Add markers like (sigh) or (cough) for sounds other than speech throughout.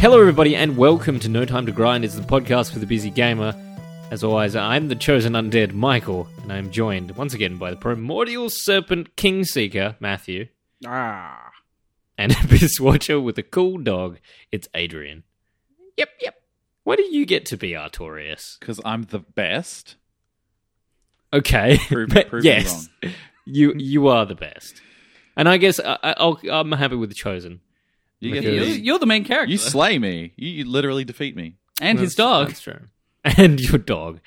Hello, everybody, and welcome to No Time to Grind. It's the podcast for the busy gamer. As always, I'm the chosen undead, Michael, and I'm joined once again by the primordial serpent king seeker, Matthew, Ah. and (laughs) Abyss Watcher with a cool dog, it's Adrian. Yep, yep. Why do you get to be Artorias? Because I'm the best. Okay, (laughs) Prove- but prove me yes, you you are the best, and I guess I, I- I'll, I'm happy with the chosen. You, get Because- to You're, you're the main character. you slay me. You, you literally defeat me. and his dog. That's true. (laughs) And your dog.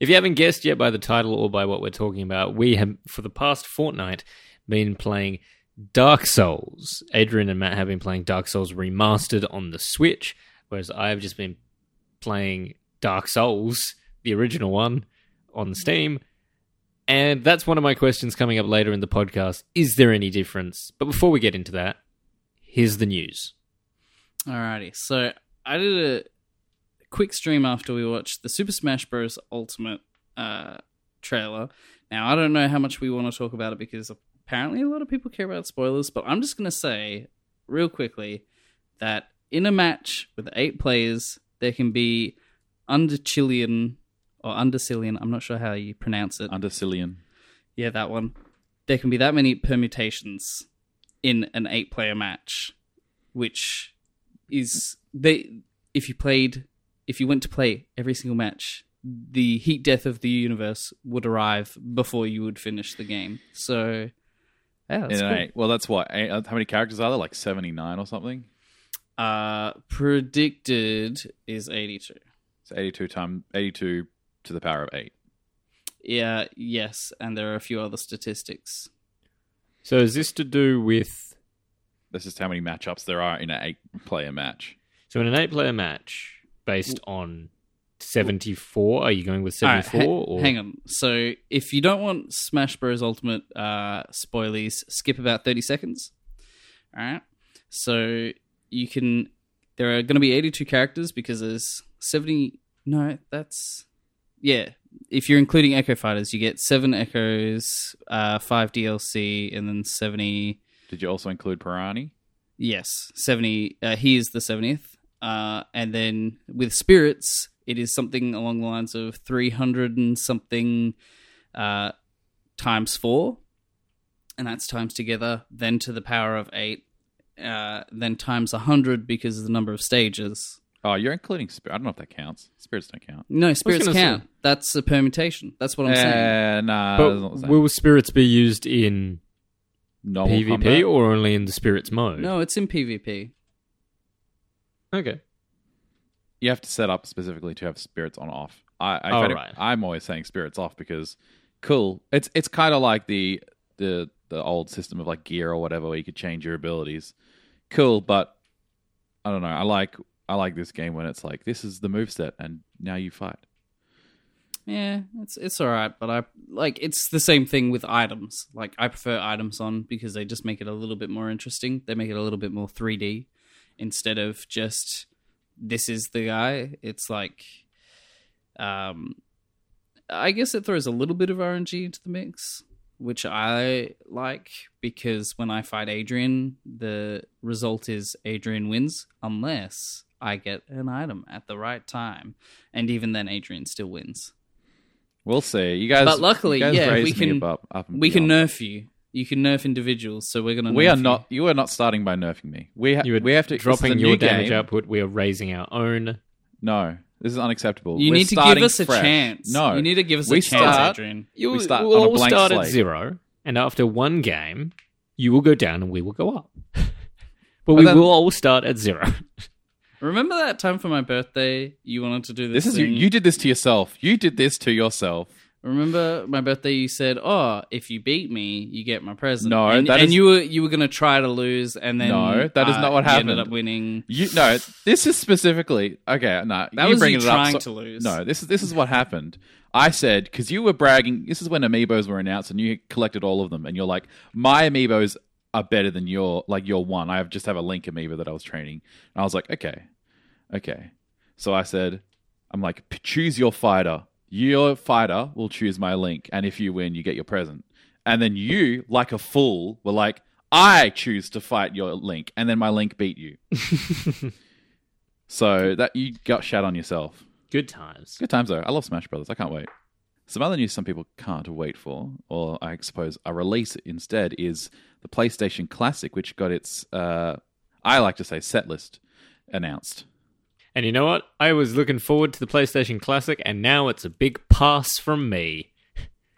If you haven't guessed yet by the title or by what we're talking about, we have, for the past fortnight, been playing Dark Souls. Adrian and Matt have been playing Dark Souls Remastered on the Switch, whereas I've just been playing Dark Souls, the original one, on Steam. And that's one of my questions coming up later in the podcast. Is there any difference? But before we get into that, here's the news. Alrighty, so I did a quick stream after we watched the Super Smash Bros. Ultimate uh, trailer. Now I don't know how much we want to talk about it because apparently a lot of people care about spoilers, but I'm just gonna say real quickly that in a match with eight players, there can be under Chilean or under I'm not sure how you pronounce it. Under Cillian. Yeah, that one. There can be that many permutations in an eight player match, which is they if you played if you went to play every single match, the heat death of the universe would arrive before you would finish the game. So yeah, that's cool. eight. Well, that's what. Eight, how many characters are there? Like 79 or something? Uh predicted is eighty two. It's 82 times 82 to the power of 8. Yeah, yes, and there are a few other statistics. So is this to do with This is how many matchups there are in an eight player match. So in an eight-player match based on seventy-four, are you going with All right, seventy-four? ha- or hang on. So if you don't want Smash Bros. Ultimate uh, spoilies, skip about thirty seconds. All right. So you can. There are going to be eighty-two characters because there's seventy. No, that's yeah. If you're including Echo Fighters, you get seven Echoes, uh, five DLC, and then seventy. Did you also include Piranha? Yes, seventy. Uh, he is the seventieth. Uh, and then with spirits, it is something along the lines of three hundred and something uh, times four, and that's times together, then to the power of eight, uh, then times a hundred because of the number of stages. Oh, you're including Spirit. I don't know if that counts. Spirits don't count. No, spirits gonna count. That's a permutation. That's what I'm saying. Eh, nah, that's not the But same. will spirits be used in Normal PvP combat? or only in the spirits mode? No, it's in PvP. Okay. you have to set up specifically to have spirits on off. I, I Oh, find it- right. I'm always saying spirits off because cool. It's it's kind of like the the the old system of like gear or whatever where you could change your abilities. Cool, but I don't know. I like I like this game when it's like this is the move set and now you fight. Yeah, it's it's all right, but I like it's the same thing with items. Like I prefer items on because they just make it a little bit more interesting. They make it a little bit more 3D instead of just this is the guy. It's like um I guess it throws a little bit of RNG into the mix, which I like because when I fight Adrian, the result is Adrian wins unless I get an item at the right time. And even then Adrian still wins. We'll see. You guys, But luckily, you guys yeah, we can- above, up and We can nerf you. You can nerf individuals, so we're gonna. We nerf are you. not. You are not starting by nerfing me. We ha- You we have to this is a dropping your damage game. output. We are raising our own. No, this is unacceptable. You We're need to give starting us a fresh. chance. No, you need to give us we a chance, start- Adrian. You We start we'll on a all blank start at slate. zero, and after one game, you will go down and we will go up. (laughs) but we then- will all start at zero. (laughs) Remember that time for my birthday? You wanted to do this. This is you, thing? you did this to yourself. You did this to yourself. Remember my birthday? You said, "Oh, if you beat me, you get my present." No, and, that and is- you were you were gonna try to lose, and then No, that is uh, not what you Ended happened. up winning. You no, this is specifically okay. No, That you was you it up. trying so- to lose. No, this is this is what happened. I said because you were bragging. This is when amiibos were announced, and you collected all of them, and you're like, my amiibos are better than your like your one. I have just have a link amiibo that I was training, and I was like, okay, okay. So I said, I'm like, choose your fighter. Your fighter will choose my link, and if you win, you get your present. And then you, like a fool, were like, I choose to fight your link, and then my link beat you. (laughs) So that you got shat on yourself. Good times. Good times though. I love Smash Brothers. I can't wait. Some other news some people can't wait for, or I suppose a release instead, is the PlayStation Classic, which got its, uh, I like to say, set list announced. And you know what? I was looking forward to the PlayStation Classic, and now it's a big pass from me.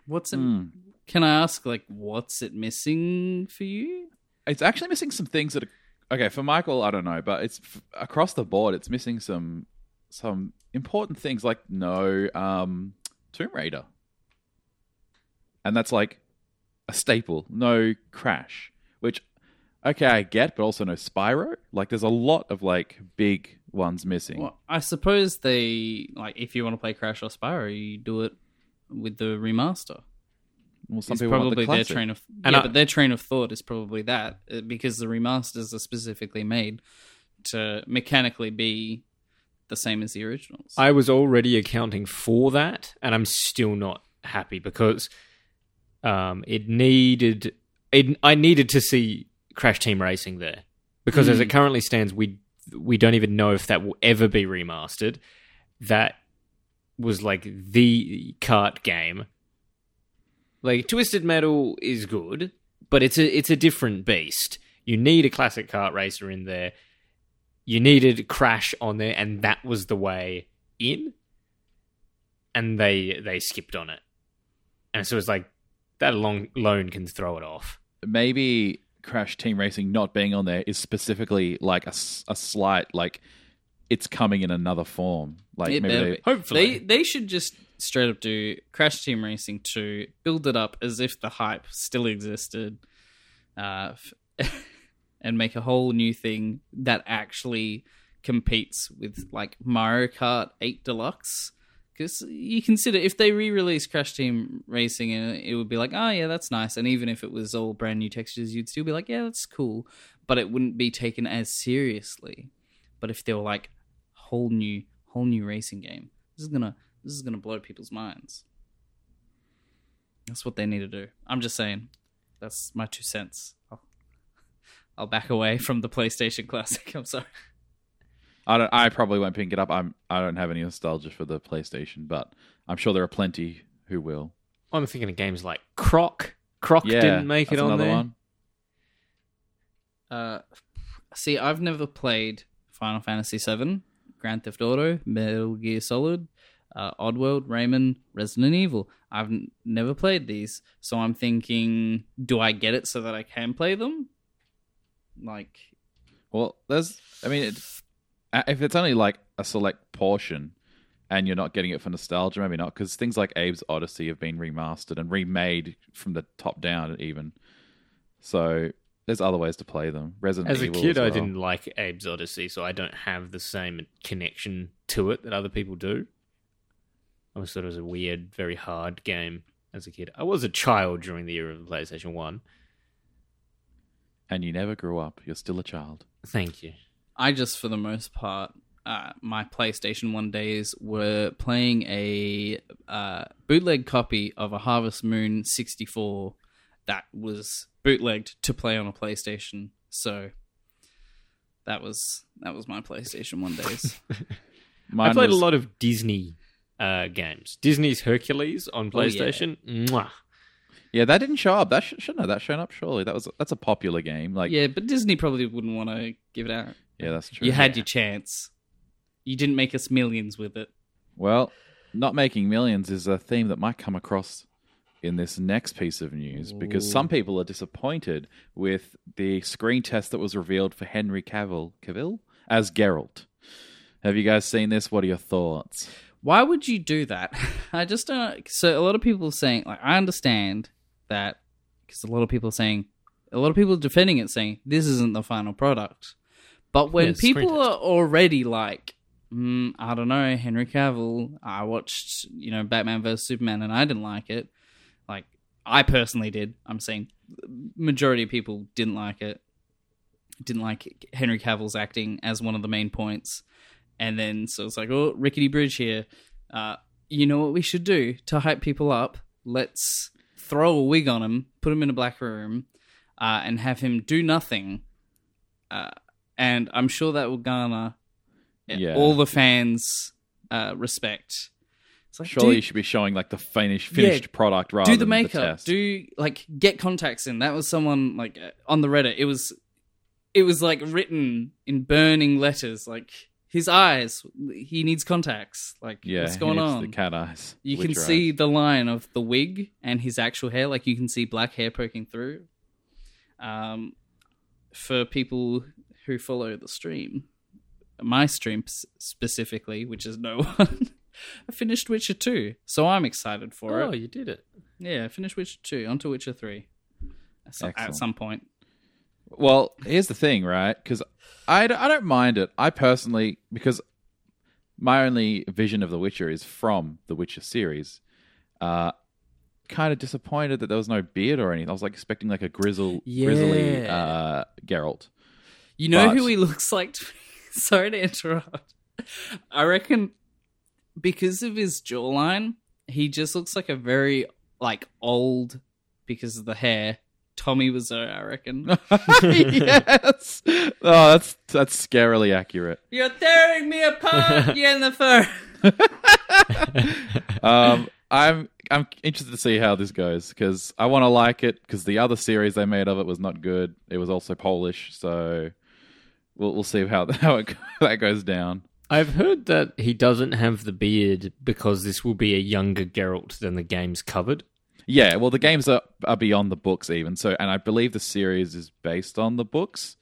What's it? Hmm. Can I ask, like, what's it missing for you? It's actually missing some things that are okay for Michael. I don't know, but it's f- across the board. It's missing some some important things like no um, Tomb Raider, and that's like a staple. No Crash, which okay I get, but also no Spyro. Like there's a lot of like big ones missing. Well, I suppose they like if you want to play Crash or Spyro, you do it with the remaster. Well, some It's people want probably the their train of And yeah, I- but their train of thought is probably that uh, because the remasters are specifically made to mechanically be the same as the originals. I was already accounting for that, and I'm still not happy because um, it needed. It, I needed to see Crash Team Racing there because, as it currently stands, we we don't even know if that will ever be remastered. That was like the kart game. Like Twisted Metal is good, but it's a it's a different beast. You need a classic kart racer in there. You needed Crash on there, and that was the way in. And they they skipped on it, and so it's like that long loan can throw it off. maybe Crash Team Racing not being on there is specifically like a, a slight like it's coming in another form. Like It maybe they. Hopefully. they they should just straight up do Crash Team Racing to build it up as if the hype still existed, uh, f- (laughs) and make a whole new thing that actually competes with like Mario Kart Eight Deluxe. Because you consider if they re-release Crash Team Racing, and it would be like, oh yeah, that's nice. And even if it was all brand new textures, you'd still be like, yeah, that's cool. But it wouldn't be taken as seriously. But if they were like whole new, whole new racing game, this is gonna this is gonna blow people's minds. That's what they need to do. I'm just saying. That's my two cents. I'll, I'll back away from the PlayStation Classic. (laughs) I'm sorry. I don't. I probably won't pick it up. I'm. I don't have any nostalgia for the PlayStation, but I'm sure there are plenty who will. I'm thinking of games like Croc. Croc Yeah, didn't make it on another there. one. Uh, see, I've never played Final Fantasy VII, Grand Theft Auto, Metal Gear Solid, uh, Oddworld, Rayman, Resident Evil. I've n- never played these, so I'm thinking, do I get it so that I can play them? Like, Well, there's. I mean, it's, uh, if it's only like a select portion, and you're not getting it for nostalgia, maybe not, because things like Abe's Odyssey have been remastered and remade from the top down, even. So there's other ways to play them. Resident As a Evil kid, as I didn't like Abe's Odyssey, so I don't have the same connection to it that other people do. I always thought it was a weird, very hard game as a kid. I was a child during the era of the PlayStation 1. And you never grew up. You're still a child. Thank you. I just, for the most part, uh, my PlayStation One days were playing a uh, bootleg copy of a Harvest Moon 64 that was bootlegged to play on a PlayStation. So that was that was my PlayStation One days. (laughs) I played was- a lot of Disney uh, games. Disney's Hercules on Oh, yeah. Yeah, that didn't show up. That sh- shouldn't have that shown up. Surely that was that's a popular game. Like, yeah, yeah, but Disney probably wouldn't want to give it out. Yeah, that's true. You had your chance. You didn't make us millions with it. Well, not making millions is a theme that might come across in this next piece of news because some people are disappointed with the screen test that was revealed for Henry Cavill Cavill as Geralt. Have you guys seen this? What are your thoughts? Why would you do that? (laughs) I just don't. So a lot of people are saying, like, I understand that because a lot of people are saying, a lot of people are defending it, saying this isn't the final product. But when Yeah, people are already like, mm, I don't know, Henry Cavill, I watched, you know, Batman vs Superman, and I didn't like it. Like, I personally did. I'm saying, majority of people didn't like it. Didn't like Henry Cavill's acting as one of the main points. And then so it's like, oh, rickety bridge here. Uh, you know what we should do to hype people up? Let's throw a wig on him, put him in a black room, uh, and have him do nothing. Uh, and I'm sure that will garner Yeah. all the fans uh, respect. Like, Surely do- you should be showing like the finished Yeah, finished product rather do the than makeup the test. do like get contacts in that was someone like uh, on the reddit it was it was like written in burning letters like his eyes he needs contacts like yeah, what's he going needs on The cat eyes. you can Witcher see the line of the wig and his actual hair like you can see black hair poking through um for people who follow the stream my stream specifically which is no (laughs) one i finished witcher 2 so i'm excited for it Oh, you did it. yeah, finished Witcher 2, onto Witcher 3. At at some point. Well, here's the thing, right? Because I, I don't mind it. I personally, because my only vision of The Witcher is from the Witcher series. Uh, kind of disappointed that there was no beard or anything. I was like expecting like a grizzle, grizzly Yeah. uh, Geralt. You know But- who he looks like? To (laughs) Sorry to interrupt. I reckon because of his jawline, he just looks like a very like old because of the hair. Tommy Wiseau, I reckon. (laughs) yes. Oh, that's that's scarily accurate. You're tearing me apart, (laughs) Yennefer. (laughs) um, I'm I'm interested to see how this goes because I want to like it because the other series they made of it was not good. It was also Polish, so we'll we'll see how how it, that goes down. I've heard that he doesn't have the beard because this will be a younger Geralt than the game's covered. Yeah, well, the games are are beyond the books even. So, and I believe the series is based on the books.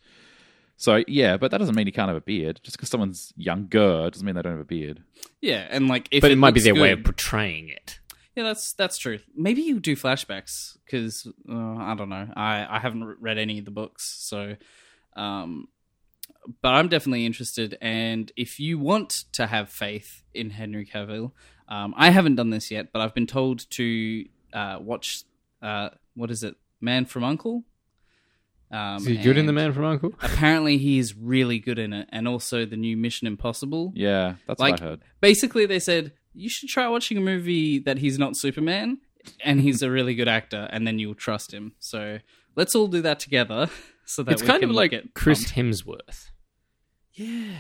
So yeah, but that doesn't mean he can't have a beard. Just because someone's younger doesn't mean they don't have a beard. yeah, and like if but it, might be looks their way of portraying it. Yeah, that's that's true. Maybe you do flashbacks because uh, I don't know. I I haven't read any of the books, so um, but I'm definitely interested. And if you want to have faith in Henry Cavill, um, I haven't done this yet, but I've been told to uh, watch. Uh, what is it? Man from Uncle. Um, Is he good in The Man from Uncle? (laughs) Apparently, he is really good in it, and also the new Mission Impossible Yeah, that's Like- what I heard. basically they said you should try watching a movie that he's not Superman and he's a really good actor, and then you'll trust him. So let's all do that together, (laughs) so that It's we kind can of like get Chris pumped. Hemsworth. Yeah,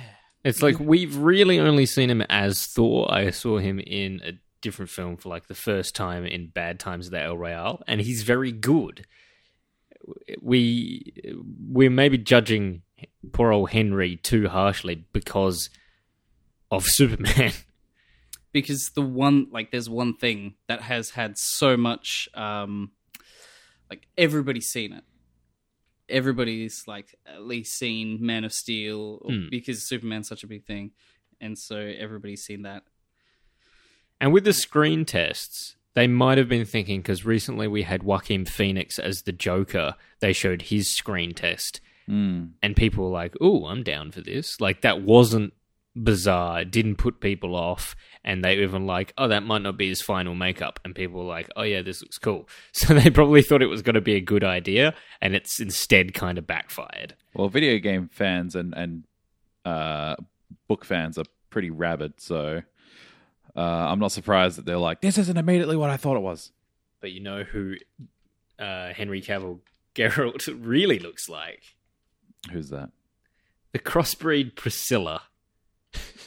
It's like we've really only seen him as Thor. I saw him in a different film for like the first time in Bad Times at the El Royale, and he's very good. We we're maybe judging poor old Henry too harshly because of (laughs) Superman. because the one like there's one thing that has had so much um like everybody's seen it. Everybody's like at least seen Man of Steel or- Hmm. because Superman's such a big thing, and so everybody's seen that. And with the screen tests, they might have been thinking because recently we had Joaquin Phoenix as the Joker. They showed his screen test, Mm. and people were like, "Oh, I'm down for this." Like that wasn't bizarre. It didn't put people off, and they even like, "Oh, that might not be his final makeup," and people were like, "Oh yeah, this looks cool." (laughs) So they probably thought it was going to be a good idea, and it's instead kind of backfired. Well, video game fans and and uh, book fans are pretty rabid, so uh, I'm not surprised that they're like, "This isn't immediately what I thought it was." But you know who uh, Henry Cavill Geralt (laughs) really looks like? Who's that? The crossbreed Priscilla.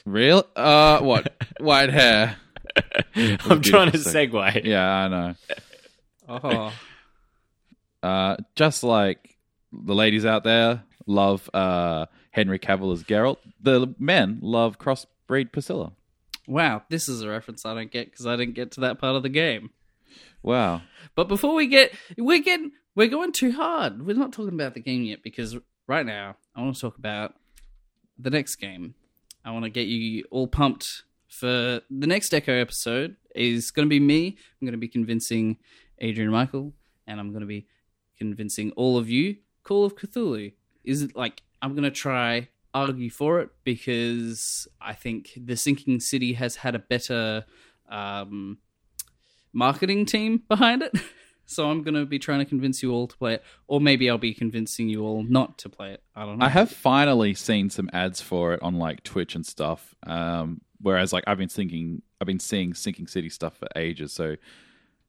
Real? Uh, what? (laughs) White hair? (laughs) I'm trying to segue. Yeah, I know. Oh, Uh, just like the ladies out there love uh, Henry Cavill as Geralt, the men love crossbreed Priscilla. Wow! This is a reference I don't get because I didn't get to that part of the game. Wow. But before we get, we're getting, we're going too hard. We're not talking about the game yet because right now I want to talk about the next game. I want to get you all pumped for the next Echo episode. Is going to be me. I'm going to be convincing Adrian Michael, and I'm going to be convincing all of you. Call of Cthulhu is it like I'm going to try argue for it because I think the Sinking City has had a better. Um, marketing team (laughs) behind it. So I'm going to be trying to convince you all to play it, or maybe I'll be convincing you all not to play it. I don't know. I have finally seen some ads for it on like Twitch and stuff. Um, whereas like I've been thinking, I've been seeing Sinking City stuff for ages. So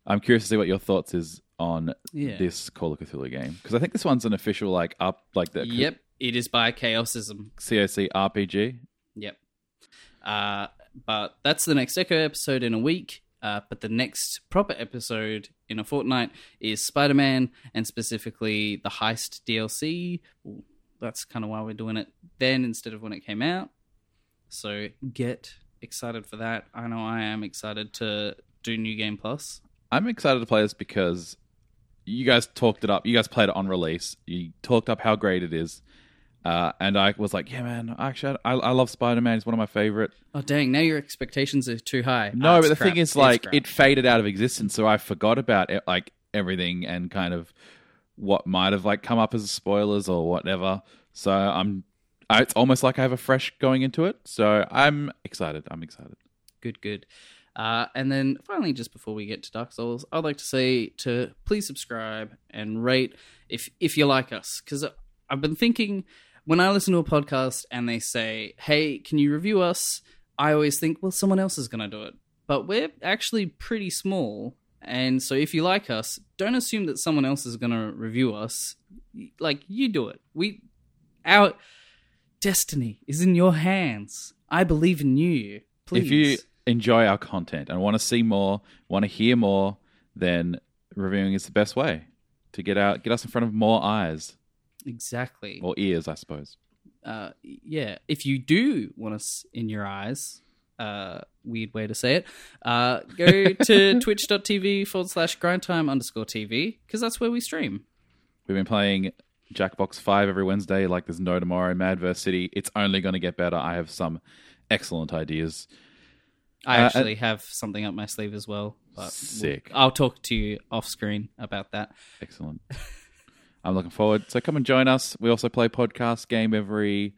I'm curious to see what your thoughts is on Yeah. this Call of Cthulhu game because I think this one's an official like up like the Yep, it is by Chaosium. COC RPG. Yep. Uh, but that's the next Echo episode in a week. Uh, but the next proper episode in a fortnight is Spider Man, and specifically the Heist DLC. Ooh, that's kind of why we're doing it then instead of when it came out. So get excited for that. I know I am excited to do New Game Plus. I'm excited to play this because you guys talked it up. You guys played it on release. You talked up how great it is. Uh, and I was like, yeah, man, actually, I, I love Spider Man. He's one of my favorite. Oh dang! Now your expectations are too high. No, Ah, but it's the crap. thing is, It's like, crap. it faded out of existence, so I forgot about it, like everything and kind of what might have like come up as spoilers or whatever. So I'm, I, it's almost like I have a fresh going into it. So I'm excited. I'm excited. good, good. Uh, and then finally, just before we get to Dark Souls, I'd like to say to please subscribe and rate if if you like us, because I've been thinking when I listen to a podcast and they say, "Hey, can you review us?" I always think, "Well, someone else is going to do it," but we're actually pretty small, and so if you like us, don't assume that someone else is going to review us. Like you do it. We our destiny is in your hands. I believe in you. Please. If you enjoy our content and want to see more, want to hear more, then reviewing is the best way to get out, get us in front of more eyes Exactly. or ears, I suppose. uh, yeah. If you do want us in your eyes, uh, weird way to say it, uh, go (laughs) to twitch.tv forward slash grindtime underscore TV because that's where we stream. We've been playing Jackbox 5 every Wednesday, like there's no tomorrow, Madverse City. It's only going to get better. I have some excellent ideas. I Uh, actually have something up my sleeve as well. But we'll- Sick. I'll talk to you off screen about that. Excellent. (laughs) I'm looking forward. So come and join us. We also play podcast game every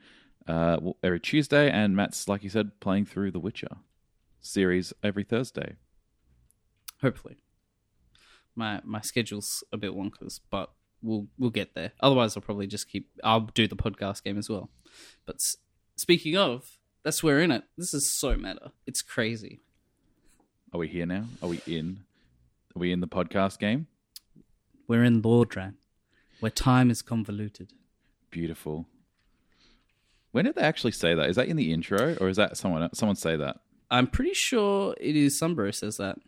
uh, every Tuesday, and Matt's like you said, playing through The Witcher series every Thursday. Hopefully, my my schedule's a bit wonkers, but we'll we'll get there. Otherwise, I'll probably just keep. I'll do the podcast game as well. But s- speaking of, that's where we're in it. This is so meta. It's crazy. Are we here now? Are we in? Are we in the podcast game? We're in Lordran, where time is convoluted. Beautiful. When did they actually say that? Is that in the intro, or is that someone someone say that? I'm pretty sure it is Sunbro says that.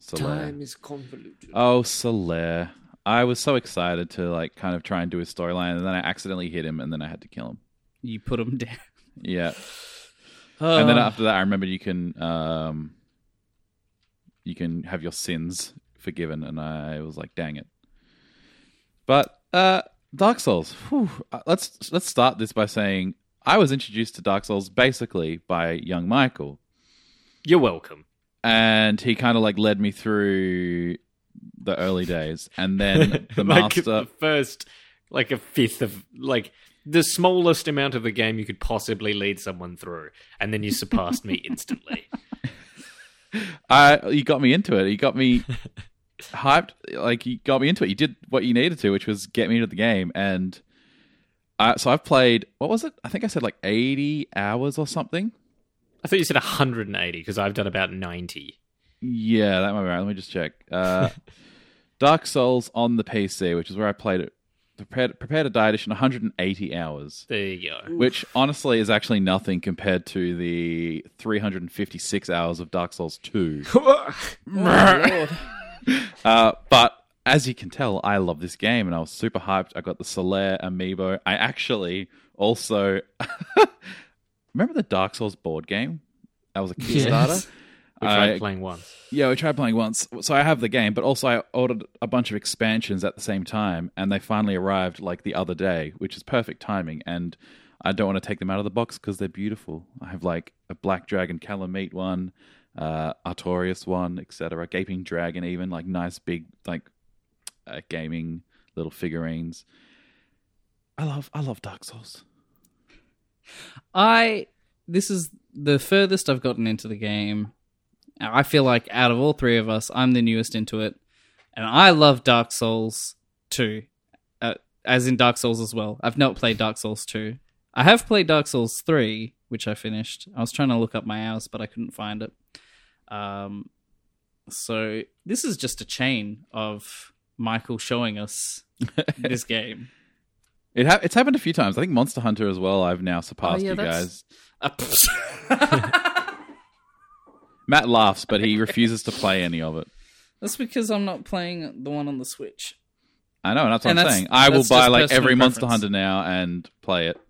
Solaire. is convoluted. Oh, Solaire. I was so excited to like kind of try and do his storyline, and then I accidentally hit him, and then I had to kill him. You put him (laughs) down. Yeah, and then Uh, after that, I remember you can um, you can have your sins forgiven, and I was like, dang it. But uh, Dark Souls. Whew, Uh, let's let's start this by saying I was introduced to Dark Souls basically by young Michael, You're welcome. and he kind of like led me through the early days, and then (laughs) the like master. the first, like a fifth of like the smallest amount of the game you could possibly lead someone through, and then you surpassed me (laughs) instantly. I you got me into it. You got me (laughs) hyped. Like you got me into it. You did what you needed to, which was get me into the game. And uh, so I've played. What was it? I think I said like eighty hours or something. I thought you said 180 because I've done about 90. Yeah, that might be right. Let me just check. Uh, (laughs) Dark Souls on the PC, which is where I played it. Prepared, prepared to die edition, 180 hours, There you go. which honestly is actually nothing compared to the 356 hours of Dark Souls 2. (laughs) (laughs) (laughs) Uh, but as you can tell, I love this game, and I was super hyped. I got the Solaire amiibo. I actually also (laughs) remember the Dark Souls board game. That was a Kickstarter. Yes. We tried I- playing once. Yeah, we tried playing once. So I have the game, but also I ordered a bunch of expansions at the same time, and they finally arrived like the other day, which is perfect timing. And I don't want to take them out of the box because they're beautiful. I have like a Black Dragon Kalameet one, uh, Artorias one, etc. Gaping Dragon, even like nice big like uh, gaming little figurines. I love I love Dark Souls. I this is the furthest I've gotten into the game. I feel like out of all three of us, I'm the newest into it, and I love Dark Souls 2, uh, as in Dark Souls as well. I've not played Dark Souls 2. I have played Dark Souls 3, which I finished. I was trying to look up my hours, but I couldn't find it. Um, so this is just a chain of Michael showing us (laughs) this game. It ha- it's happened a few times. I think Monster Hunter as well. I've now surpassed Oh, yeah, you guys. Uh, (laughs) Matt laughs, but he refuses to play any of it. that's because I'm not playing the one on the Switch. I know, and that's what And I'm that's- saying. I will buy like every Monster. Hunter now and play it.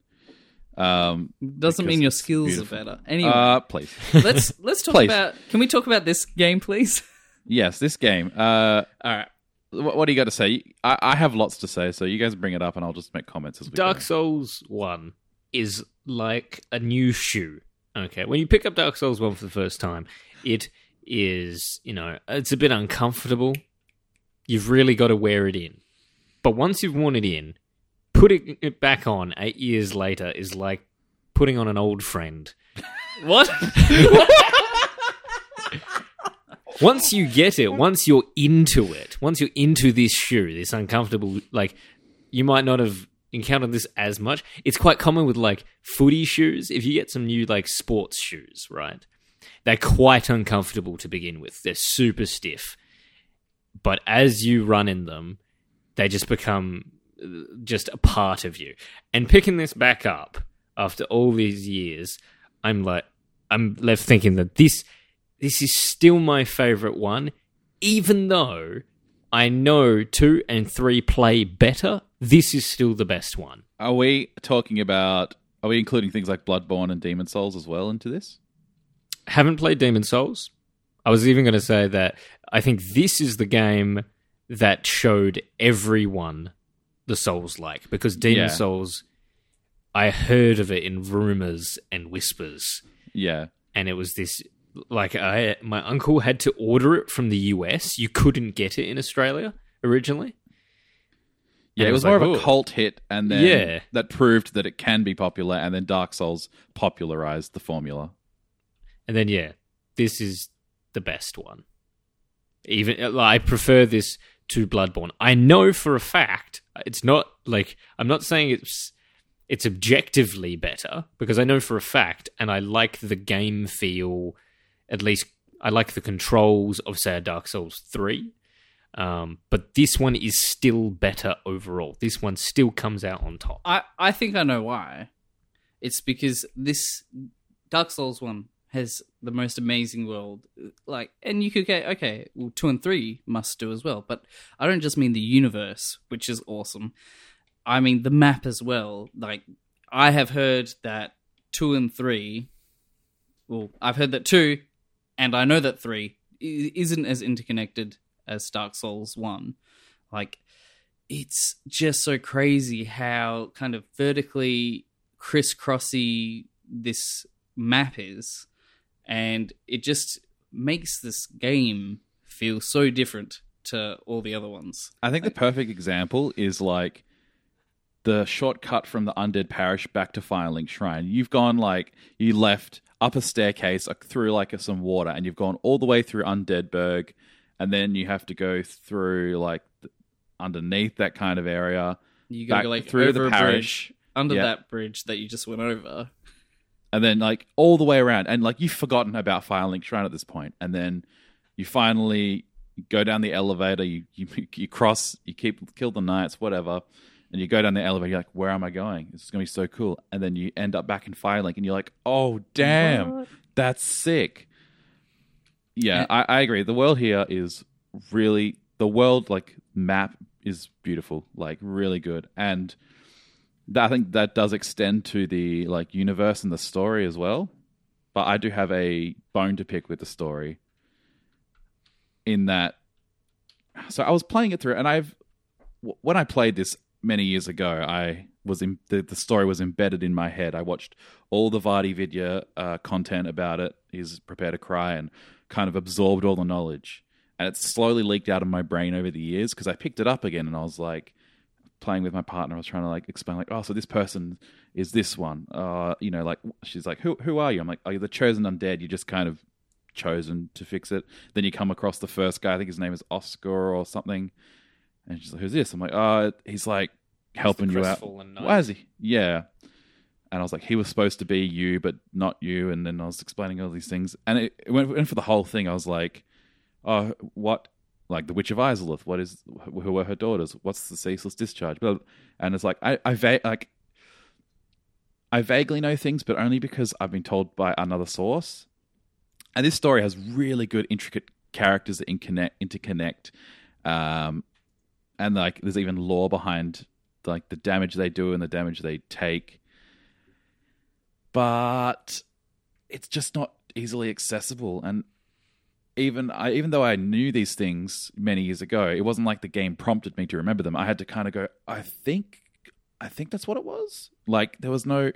Um, Doesn't mean your it's skills beautiful. are better. Anyway, uh, please. let's (laughs) let's talk please. about. Can we talk about this game, please? (laughs) Yes, this game. Uh, All right. what, what do you got to say? I, I have lots to say, so you guys bring it up, and I'll just make comments as we Dark go. Souls 1 is like a new shoe. Okay, when you pick up Dark Souls 1 for the first time, it is, you know, it's a bit uncomfortable. You've really got to wear it in. But once you've worn it in, putting it back on eight years later is like putting on an old friend. (laughs) What? (laughs) once you get it, once you're into it, once you're into this shoe, this uncomfortable, like, you might not have encountered this as much. It's quite common with like footy shoes. If you get some new like sports shoes, right? They're quite uncomfortable to begin with. They're super stiff. But as you run in them, they just become just a part of you. And picking this back up after all these years, I'm like, I'm left thinking that this this is still my favorite one, even though I know two and three play better. This is still the best one. Are we talking about? Are we including things like Bloodborne and Demon Souls as well into this? Haven't played Demon Souls. I was even going to say that I think this is the game that showed everyone the Souls like because Demon Yeah. Souls, I heard of it in rumors and whispers. Yeah, and it was this like I my uncle had to order it from the US. You couldn't get it in Australia originally. yeah. It was, like, more of a cult hit, and then Yeah. that proved that it can be popular, and then Dark Souls popularized the formula. And then yeah, this is the best one. Even I prefer this to Bloodborne. I know for a fact it's not like I'm not saying it's it's objectively better because I know for a fact and I like the game feel at least I like the controls of say Dark Souls 3. Um, but this one is still better overall. This one still comes out on top. I I think I know why. It's because this Dark Souls one has the most amazing world. Like, and you could get okay, well, two and three must do as well. But I don't just mean the universe, which is awesome. I mean the map as well. Like, I have heard that two and three. Well, I've heard that two, and I know that three isn't as interconnected as Dark Souls one. Like, it's just so crazy how kind of vertically crisscrossy this map is and it just makes this game feel so different to all the other ones I think the perfect example is like the shortcut from the undead parish back to Firelink Shrine. You've gone like you left up a staircase like, through like some water, and you've gone all the way through Undead Burg, and then you have to go through like underneath that kind of area, you go like through the parish, bridge under Yeah. that bridge that you just went over and then like all the way around, and like you've forgotten about Firelink Shrine at this point, and then you finally go down the elevator, you you, (laughs) you cross, you keep kill the knights, whatever. And you go down the elevator, you're like, where am I going? This is going to be so cool. And then you end up back in Firelink, and you're like, oh, damn, that's sick. Yeah, I, I agree. The world here is really, the world, like, map is beautiful, like, really good. And I think that does extend to the, like, universe and the story as well. But I do have a bone to pick with the story in that. So I was playing it through, and I've, when I played this many years ago, I was in the, the story was embedded in my head. I watched all the VaatiVidya uh, content about it. He's prepared to cry and kind of absorbed all the knowledge, and it slowly leaked out of my brain over the years because I picked it up again and I was like playing with my partner. I was trying to like explain like, oh, so this person is this one. Uh, you know, like she's like, who who are you? I'm like, oh, you're the chosen undead. You just kind of chosen to fix it. Then you come across the first guy. I think his name is Oscar or something. And she's like, "Who's this?" I'm like, "Oh, he's like helping you out." Why is he? Yeah. And I was like, he was supposed to be you, but not you. And then I was explaining all these things, and it, it went, went for the whole thing. I was like, "Oh, what like the Witch of Izalith. What is who were her daughters? What's the ceaseless discharge? And it's like I I va- like I vaguely know things, but only because I've been told by another source. And this story has really good, intricate characters that interconnect, interconnect, um, and like there's even lore behind like the damage they do and the damage they take. But it's just not easily accessible, and even I, even though I knew these things many years ago, it wasn't like the game prompted me to remember them. I had to kind of go, I think, I think that's what it was. Like there was no.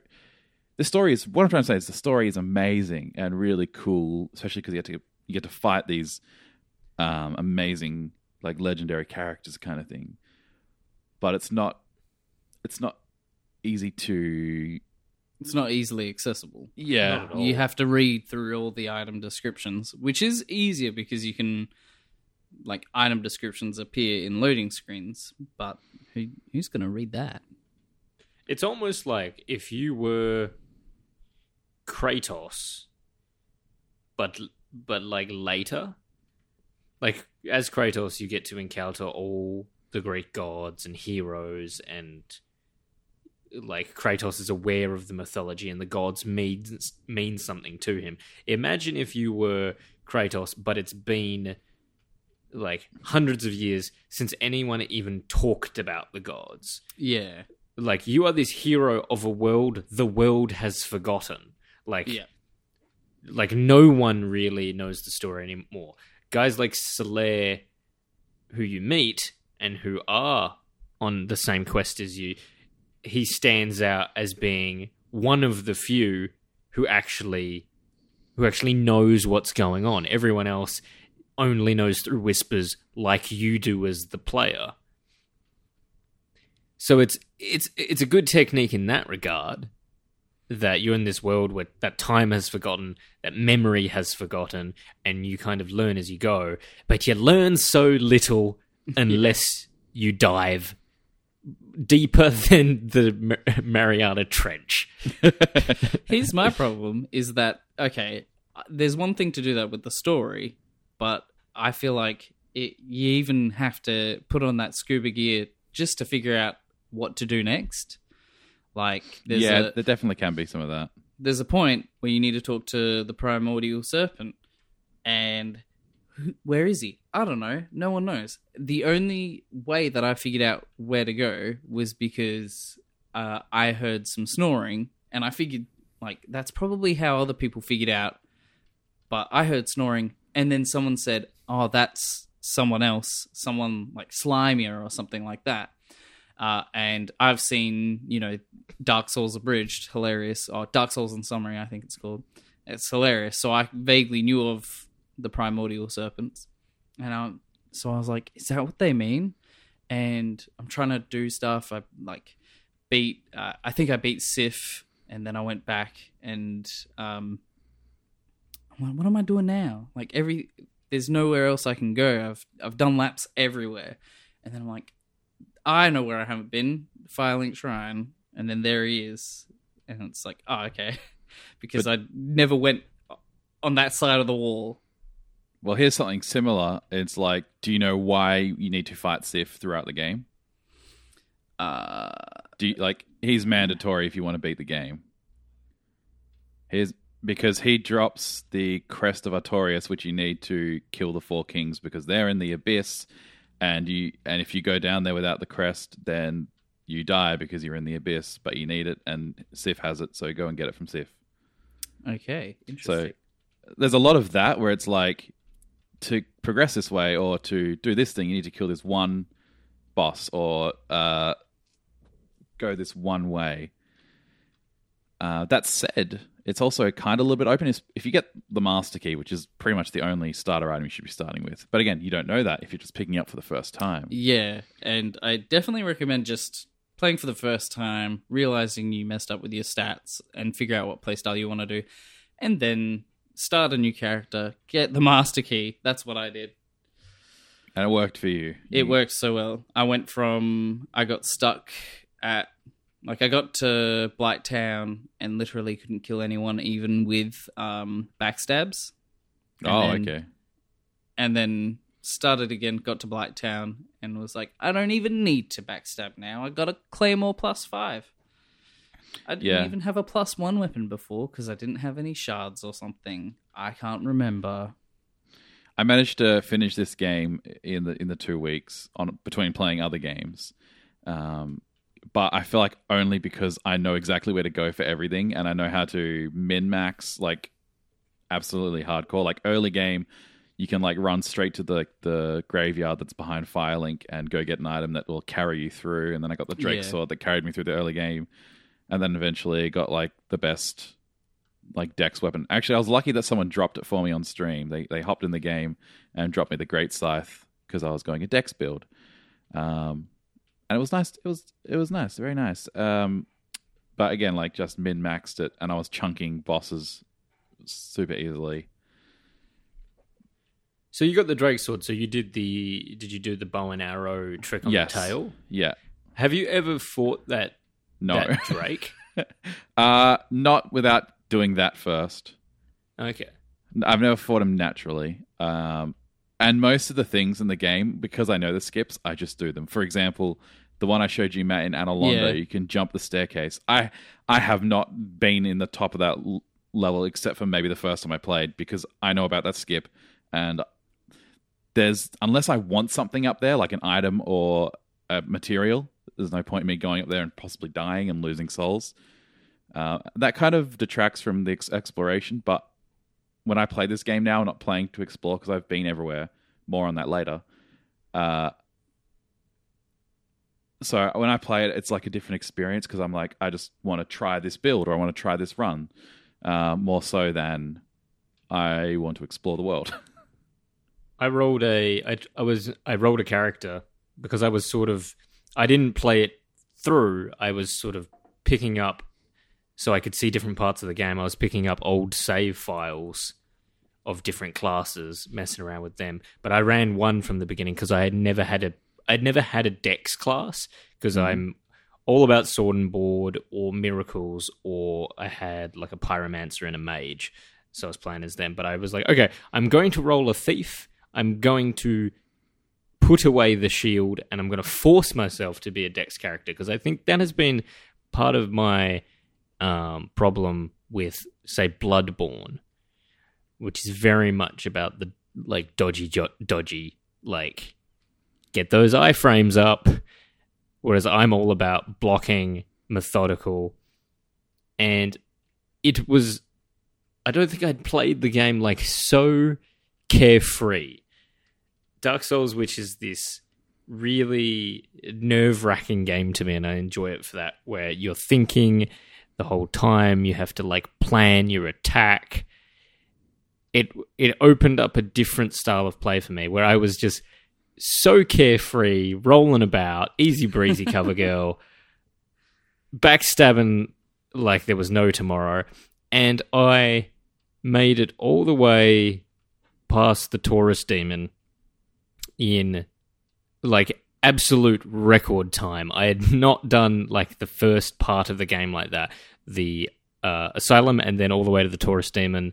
The story is what I'm trying to say is the story is amazing and really cool, especially because you get to you get to fight these um, amazing like legendary characters kind of thing. But it's not it's not easy to It's not easily accessible. yeah Not at all. You have to read through all the item descriptions, which is easier because you can, like, item descriptions appear in loading screens. But who who's going to read that? It's almost like if you were Kratos, but but like later, like as Kratos, you get to encounter all the Greek gods and heroes, and like Kratos is aware of the mythology and the gods means mean something to him. Imagine if you were Kratos, but it's been like hundreds of years since anyone even talked about the gods. Yeah, like you are this hero of a world the world has forgotten. Like yeah, like no one really knows the story anymore. Guys like Solaire who you meet and who are on the same quest as you he stands out as being one of the few who actually who actually knows what's going on everyone else only knows through whispers like you do as the player so it's it's it's a good technique in that regard that you're in this world where that time has forgotten, that memory has forgotten, and you kind of learn as you go. But you learn so little (laughs) unless you dive deeper (laughs) than the Mar- Mariana Trench. (laughs) Here's my problem: is that okay? There's one thing to do that with the story, but I feel like it, you even have to put on that scuba gear just to figure out what to do next. Like, there's yeah a, there definitely can be some of that there's a point where you need to talk to the primordial serpent, and who- where is he? I don't know. No one knows. The only way that I figured out where to go was because uh, I heard some snoring, and I figured like that's probably how other people figured out. But I heard snoring, and then someone said, "Oh, that's someone else, someone like slimier or something like that." Uh, and I've seen, you know, Dark Souls Abridged, hilarious, or Dark Souls in Summary, I think it's called. It's hilarious. So I vaguely knew of the primordial serpents, and I, so I was like, "Is that what they mean?" And I'm trying to do stuff. I like beat. Uh, I think I beat Sif, and then I went back and um, I'm like, what am I doing now? Like every, there's nowhere else I can go. I've I've done laps everywhere, and then I'm like, I know where I haven't been, Firelink Shrine, and then there he is, and it's like, oh okay, (laughs) because I never went on that side of the wall. Well here's something similar. It's like do you know why you need to fight sif throughout the game? Uh, do you, like he's mandatory if you want to beat the game. Here's because he drops the crest of artorias which you need to kill the four kings because they're in the abyss and you and if you go down there without the crest then you die because you're in the abyss but you need it and sif has it so go and get it from sif. Okay, interesting. so there's a lot of that where it's like to progress this way or to do this thing, you need to kill this one boss or uh, go this one way. Uh, that said, it's also kind of a little bit open. If- If you get the Master Key, which is pretty much the only starter item you should be starting with, but again, you don't know that if you're just picking up for the first time. Yeah, and I definitely recommend just playing for the first time, realizing you messed up with your stats, and figure out what playstyle you want to do, and then start a new character, get the master key. That's what I did. And it worked for you. It You- worked so well. I went from I got stuck at like I got to Blight Town and literally couldn't kill anyone, even with um, backstabs. And Oh, then- okay. and then started again, got to Blight Town and was like, I don't even need to backstab now. I got a Claymore plus five. I didn't Yeah. even have a plus one weapon before because I didn't have any shards or something. I can't remember. I managed to finish this game in the in the two weeks on between playing other games, um, but I feel like only because I know exactly where to go for everything and I know how to min max like absolutely hardcore. Like early game, you can like run straight to the the graveyard that's behind Firelink and go get an item that will carry you through. And then I got the Drake Yeah. sword that carried me through the early game, and then eventually got like the best like dex weapon. Actually, I was lucky that someone dropped it for me on stream. They they hopped in the game and dropped me the great scythe because I was going a dex build. Um, and it was nice. It was it was nice, very nice. Um, but again, like just min maxed it, and I was chunking bosses super easily. So you got the Drake sword. So you did the did you do the bow and arrow trick on Yes. the tail? Yeah, Have you ever fought that no, that Drake? (laughs) uh, not without doing that first. okay. I've never fought him naturally. Um, and most of the things in the game, because I know the skips, I just do them. For example, the one I showed you, Matt, in Anor Londo, Yeah. you can jump the staircase. I I have not been in the top of that l- level except for maybe the first time I played because I know about that skip. And there's unless I want something up there, like an item or a material, there's no point in me going up there and possibly dying and losing souls. Uh, that kind of detracts from the ex- exploration, but when I play this game now, I'm not playing to explore because I've been everywhere. More on that later. Uh, so when I play it, it's like a different experience because I'm like, I just want to try this build or I want to try this run, uh, more so than I want to explore the world. (laughs) I rolled a I, I was I rolled a character because I was sort of I didn't play it through. I was sort of picking up so I could see different parts of the game. I was picking up old save files of different classes, messing around with them. But I ran one from the beginning because I had never had a I'd never had a Dex class because mm-hmm. I'm all about sword and board or miracles or I had like a pyromancer and a mage. So I was playing as them. But I was like, okay, I'm going to roll a thief. I'm going to put away the shield and I'm going to force myself to be a dex character because I think that has been part of my um, problem with, say, Bloodborne, which is very much about the like dodgy, jo- dodgy, like get those iframes up. Whereas I'm all about blocking, methodical, and it was. I don't think I'd played the game like so carefree. Dark Souls, which is this really nerve wracking game to me, and I enjoy it for that, where you're thinking the whole time, you have to like plan your attack. It it opened up a different style of play for me, where I was just so carefree, rolling about, easy breezy (laughs) cover girl, backstabbing like there was no tomorrow, and I made it all the way past the Taurus demon in like absolute record time. I had not done like the first part of the game like that, the uh, asylum, and then all the way to the Taurus demon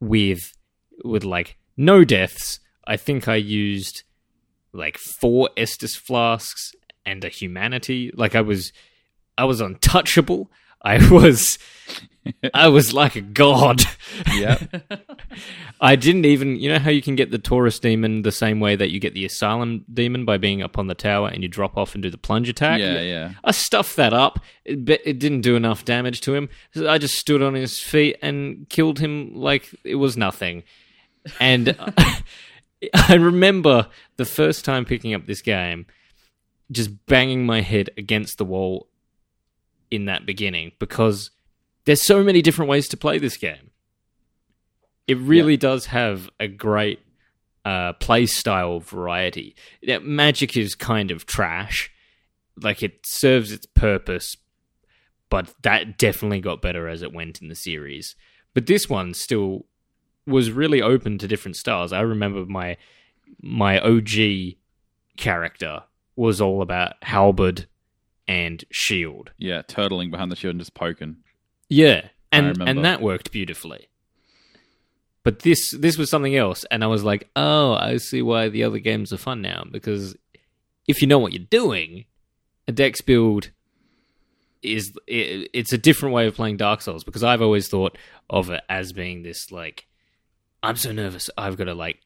with with like no deaths. I think I used like four Estus flasks and a humanity. Like I was, I was untouchable. I was, I was like a god. yeah, (laughs) I didn't even, you know how you can get the Taurus demon the same way that you get the Asylum demon by being up on the tower and you drop off and do the plunge attack? yeah, yeah. I stuffed that up. It, it didn't do enough damage to him. So I just stood on his feet and killed him like it was nothing. And (laughs) I remember the first time picking up this game, just banging my head against the wall in that beginning because there's so many different ways to play this game. It really does have a great uh, play style variety. Yeah, magic is kind of trash like it serves its purpose, but that definitely got better as it went in the series. But this one still was really open to different styles. I remember my my OG character was all about halberd and shield. Yeah, turtling behind the shield and just poking. Yeah, and and that worked beautifully. But this this was something else, and I was like, oh, I see why the other games are fun now because if you know what you're doing, a dex build is it, it's a different way of playing Dark Souls because I've always thought of it as being this like I'm so nervous I've got to like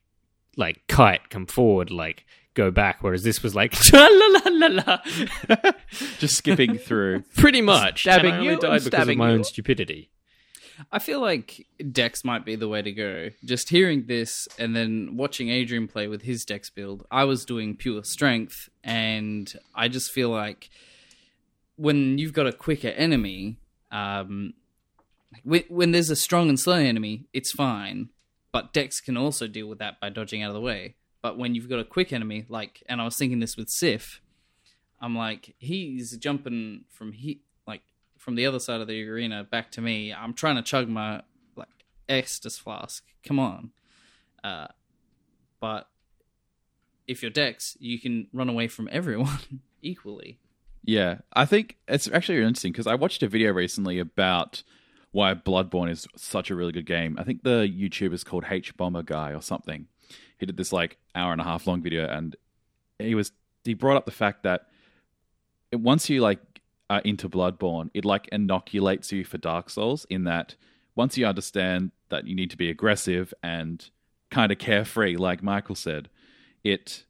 like kite come forward like go back whereas this was like la la la la Just skipping through. (laughs) pretty much Stabbing and I only you and died because of my you. own stupidity I feel like Dex might be the way to go. Just hearing this and then watching Adrian play with his Dex build, I was doing pure strength, and I just feel like when you've got a quicker enemy, um, when, when there's a strong and slow enemy, it's fine. But Dex can also deal with that by dodging out of the way. But when you've got a quick enemy, like, and I was thinking this with Sif, I'm like, he's jumping from he like from the other side of the arena back to me. I'm trying to chug my like Estus flask. Come on. Uh, but if you're Dex, you can run away from everyone (laughs) equally. Yeah, I think it's actually interesting because I watched a video recently about why Bloodborne is such a really good game. I think the YouTuber is called hbomberguy or something. He did this like hour and a half long video, and he was he brought up the fact that once you like are into Bloodborne, it like inoculates you for Dark Souls in that once you understand that you need to be aggressive and kind of carefree, like Michael said, it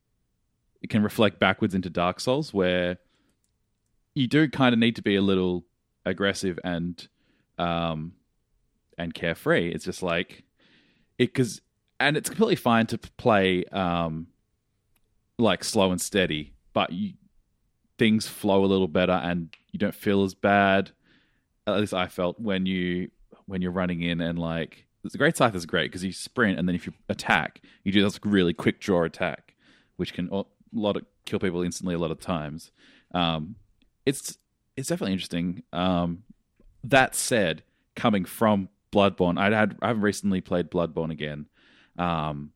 it can reflect backwards into Dark Souls where you do kind of need to be a little aggressive and um and carefree. It's just like it because and it's completely fine to play um like slow and steady, but you things flow a little better and you don't feel as bad. At least I felt when you when you're running in and like the great scythe is great because you sprint and then if you attack, you do this really quick draw attack, which can a lot of kill people instantly a lot of times. Um, it's it's definitely interesting. Um, that said, coming from Bloodborne, I had I haven't recently played Bloodborne again. Um,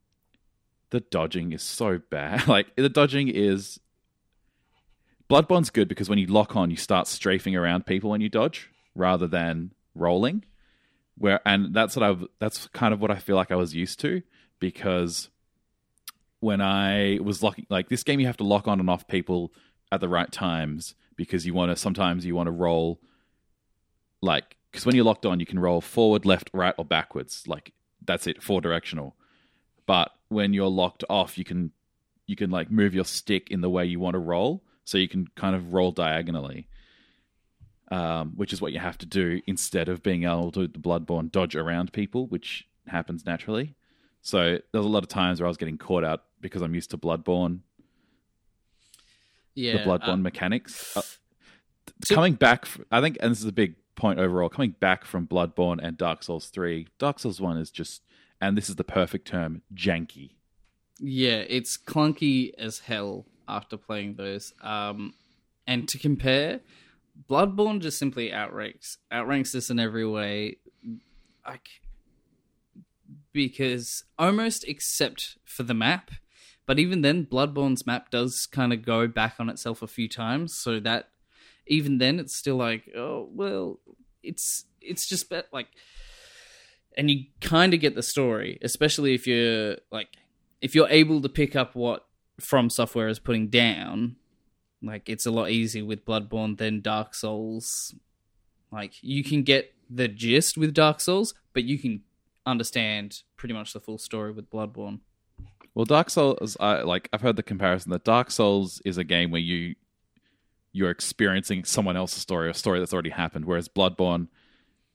the dodging is so bad. (laughs) Like the dodging is Bloodborne's good because when you lock on, you start strafing around people when you dodge rather than rolling. Where and that's what I that's kind of what I feel like I was used to because when I was locking like this game, you have to lock on and off people at the right times because you want to. Sometimes you want to roll like because when you're locked on, you can roll forward, left, right, or backwards. Like that's it, four directional. But when you're locked off, you can you can like move your stick in the way you want to roll, so you can kind of roll diagonally. Um, which is what you have to do instead of being able to the bloodborne dodge around people, which happens naturally. So there's a lot of times where I was getting caught out because I'm used to bloodborne Yeah, the Bloodborne uh, mechanics. Uh, so- coming back, I think, and this is a big point overall. Coming back from Bloodborne and Dark Souls three, Dark Souls one is just, and this is the perfect term, janky. Yeah, it's clunky as hell after playing those. Um, and to compare, Bloodborne just simply outranks outranks this in every way. Like because almost except for the map, but even then, Bloodborne's map does kind of go back on itself a few times, so that even then, it's still like, oh well, it's it's just bet like, and you kind of get the story, especially if you're like if you're able to pick up what From Software is putting down, like it's a lot easier with Bloodborne than Dark Souls. Like you can get the gist with Dark Souls, but you can understand pretty much the full story with Bloodborne. Well, Dark Souls, I like I've heard the comparison that Dark Souls is a game where you you're experiencing someone else's story, a story that's already happened, whereas Bloodborne,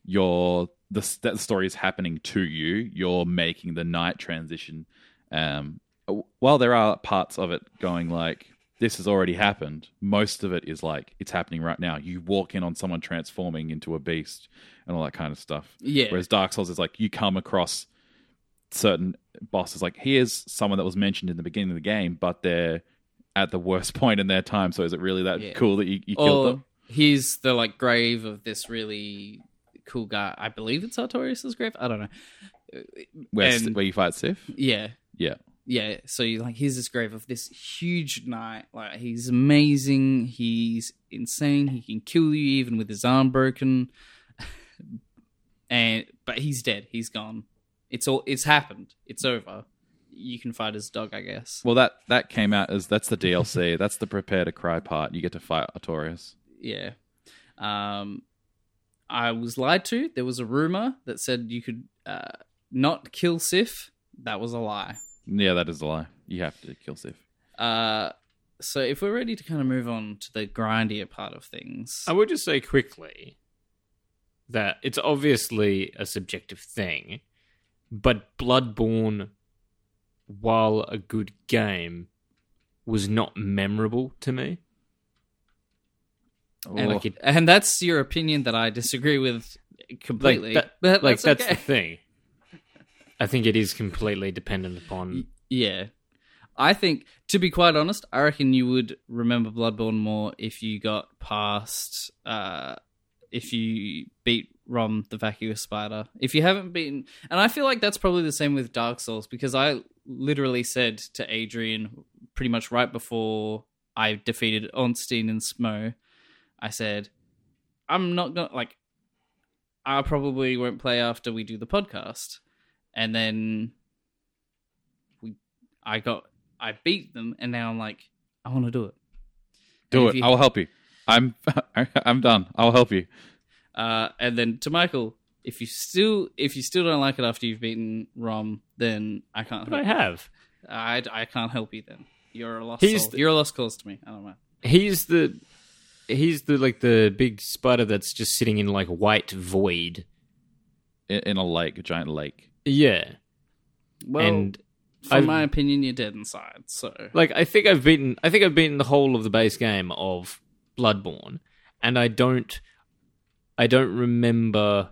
you're the that story is happening to you. You're making the night transition. Um, while there are parts of it going like this has already happened, most of it is like it's happening right now. You walk in on someone transforming into a beast and all that kind of stuff. Yeah. Whereas Dark Souls is like you come across certain bosses like here's someone that was mentioned in the beginning of the game, but they're at the worst (laughs) point in their time. So is it really that Yeah. cool that you, you killed them? here's the like grave of this really cool guy. I believe it's Artorias' grave. I don't know. Where, and- where you fight Sif? Yeah, Yeah. yeah. So you like here's this grave of this huge knight. Like he's amazing. He's insane. He can kill you even with his arm broken. (laughs) and but he's dead. He's gone. It's all. It's happened. It's over. You can fight his dog, I guess. Well, that that came out as that's the DLC. that's the prepare to cry part. You get to fight Artorias. Yeah. Um, I was lied to. There was a rumor that said you could uh, not kill Sif. That was a lie. Yeah, that is a lie. You have to kill Sif. Uh, so if we're ready to kind of move on to the grindier part of things, I would just say quickly that it's obviously a subjective thing, but Bloodborne, while a good game, was not memorable to me. And, like it- and that's your opinion that I disagree with completely. Like, that- but like that's, that's the thing. I think it is completely dependent upon. Yeah. I think, to be quite honest, I reckon you would remember Bloodborne more if you got past, uh, if you beat Rom the Vacuous Spider. If you haven't beaten, and I feel like that's probably the same with Dark Souls because I literally said to Adrian pretty much right before I defeated Ornstein and Smough, I said, I'm not gonna, like, I probably won't play after we do the podcast. And then we, I got, I beat them, and now I'm like, I want to do it. Do And it. you- I'll help you. I'm (laughs) I'm done. I'll help you. Uh, and then to Michael, if you still, if you still don't like it after you've beaten Rom, then I can't. But I have. I, I can't help you. Then you're a lost He's soul. the- You're a lost cause to me. I don't know. He's the. He's the like the big spider that's just sitting in like white void. In, in a lake, a giant lake. Yeah, Well, and from I've- my opinion, you're dead inside. So like I think I've beaten I think I've beaten the whole of the base game of Bloodborne and I don't I don't remember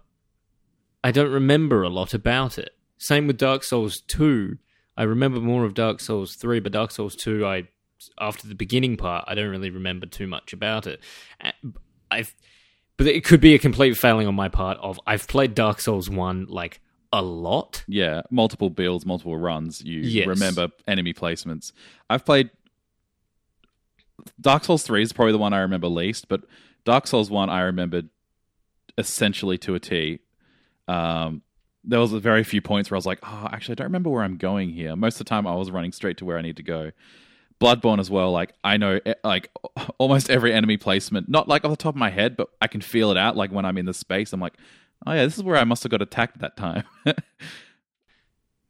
I don't remember a lot about it. Same with Dark Souls 2. I remember more of Dark Souls 3, but Dark Souls 2 I after the beginning part I don't really remember too much about it. I've but it could be a complete failing on my part of I've played Dark Souls 1 like a lot. Yeah, multiple builds, multiple runs. You Yes. remember enemy placements. I've played Dark Souls 3 is probably the one I remember least, but Dark Souls 1 I remembered essentially to a T. Um, there was a very few points where I was like, oh, actually, I don't remember where I'm going here. Most of the time, I was running straight to where I need to go. Bloodborne as well. Like I know, eh, like (laughs) almost every enemy placement. Not like off the top of my head, but I can feel it out. Like when I'm in the space, I'm like, oh yeah, this is where I must have got attacked that time. (laughs)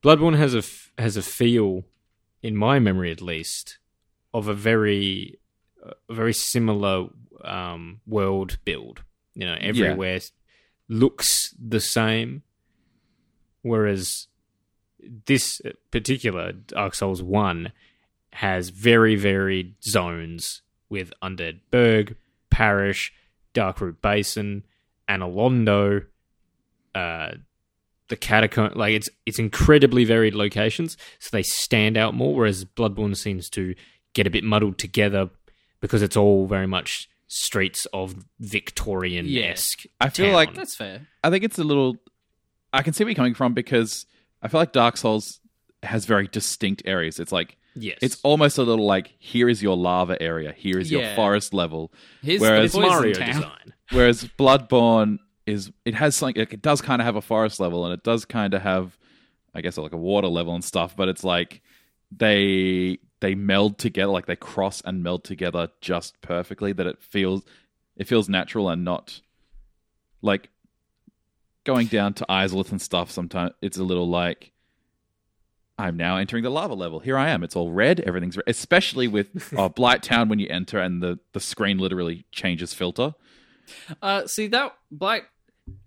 Bloodborne has a f- has a feel, in my memory at least, of a very a very similar um, world build. You know, everywhere s- looks the same, whereas this particular Dark Souls one has very varied zones with Undead Burg, Parish, Darkroot Basin, Anor Londo, uh, the catacomb like it's it's incredibly varied locations so they stand out more whereas bloodborne seems to get a bit muddled together because it's all very much streets of victorian-esque I feel town. like that's fair. I think it's a little. I can see where you're coming from because I feel like Dark Souls has very distinct areas. It's like yes it's almost a little like here is your lava area, here is your Yeah. forest level. Here's Whereas- the poison mario town. design Whereas Bloodborne is it has something like it does kind of have a forest level and it does kind of have, I guess like a water level and stuff. But it's like they they meld together, like they cross and meld together just perfectly. That it feels it feels natural and not like going down to Izalith and stuff. Sometimes it's a little like. I'm now entering the lava level. Here I am. It's all red. Everything's red. Especially with uh, (laughs) Blight Town when you enter and the, the screen literally changes filter. Uh, see that Blight.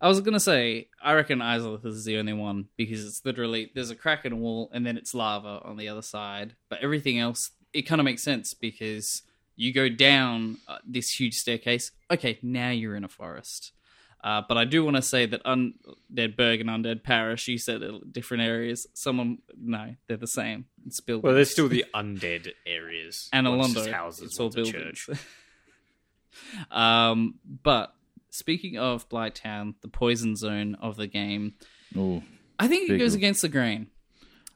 I was gonna say I reckon Izalith is the only one because it's literally there's a crack in a wall and then it's lava on the other side. But everything else, it kind of makes sense because you go down uh, this huge staircase. Okay, now you're in a forest. Uh, but I do want to say that Undead Burg and Undead Parish, you said different areas. Someone, no, they're the same. It's buildings. well there's still the undead areas (laughs) and One's Alondo. just houses it's all one's buildings. church. (laughs) um, but speaking of Blighttown, the poison zone of the game, Ooh. I think it goes one. against the grain.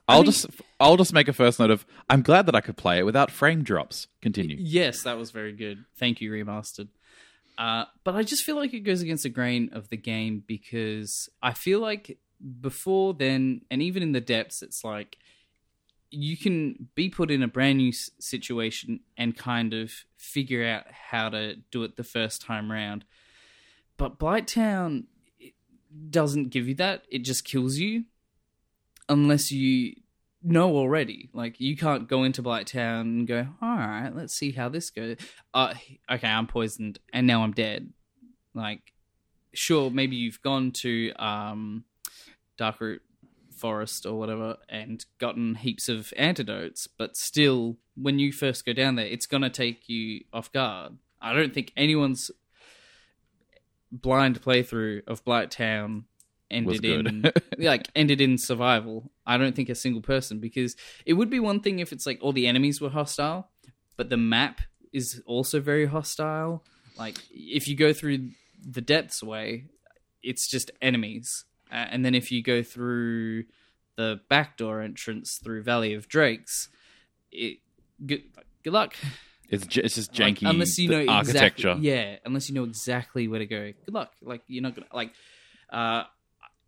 I'll think- just I'll just make a first note of I'm glad that I could play it without frame drops. Continue. Yes, that was very good. Thank you, remastered. Uh, but I just feel like it goes against the grain of the game because I feel like before then, and even in the depths, it's like you can be put in a brand new situation and kind of figure out how to do it the first time round. But Blighttown doesn't give you that; it just kills you unless you know already. Like you can't go into Blighttown and go, "All right, let's see how this goes." Uh, okay, I'm poisoned, and now I'm dead. Like, sure, maybe you've gone to um, Darkroot Forest or whatever and gotten heaps of antidotes, but still, when you first go down there, it's gonna take you off guard. I don't think anyone's blind playthrough of Was ended in like ended in survival. I don't think a single person because it would be one thing if it's like all the enemies were hostile, but the map is also very hostile. Like if you go through the depths way, it's just enemies, uh, and then if you go through the backdoor entrance through Valley of Drakes, it good, good luck. It's ju- it's just Like, janky unless you know architecture. Exactly, yeah, unless you know exactly where to go. Good luck. Like you're not gonna like. Uh,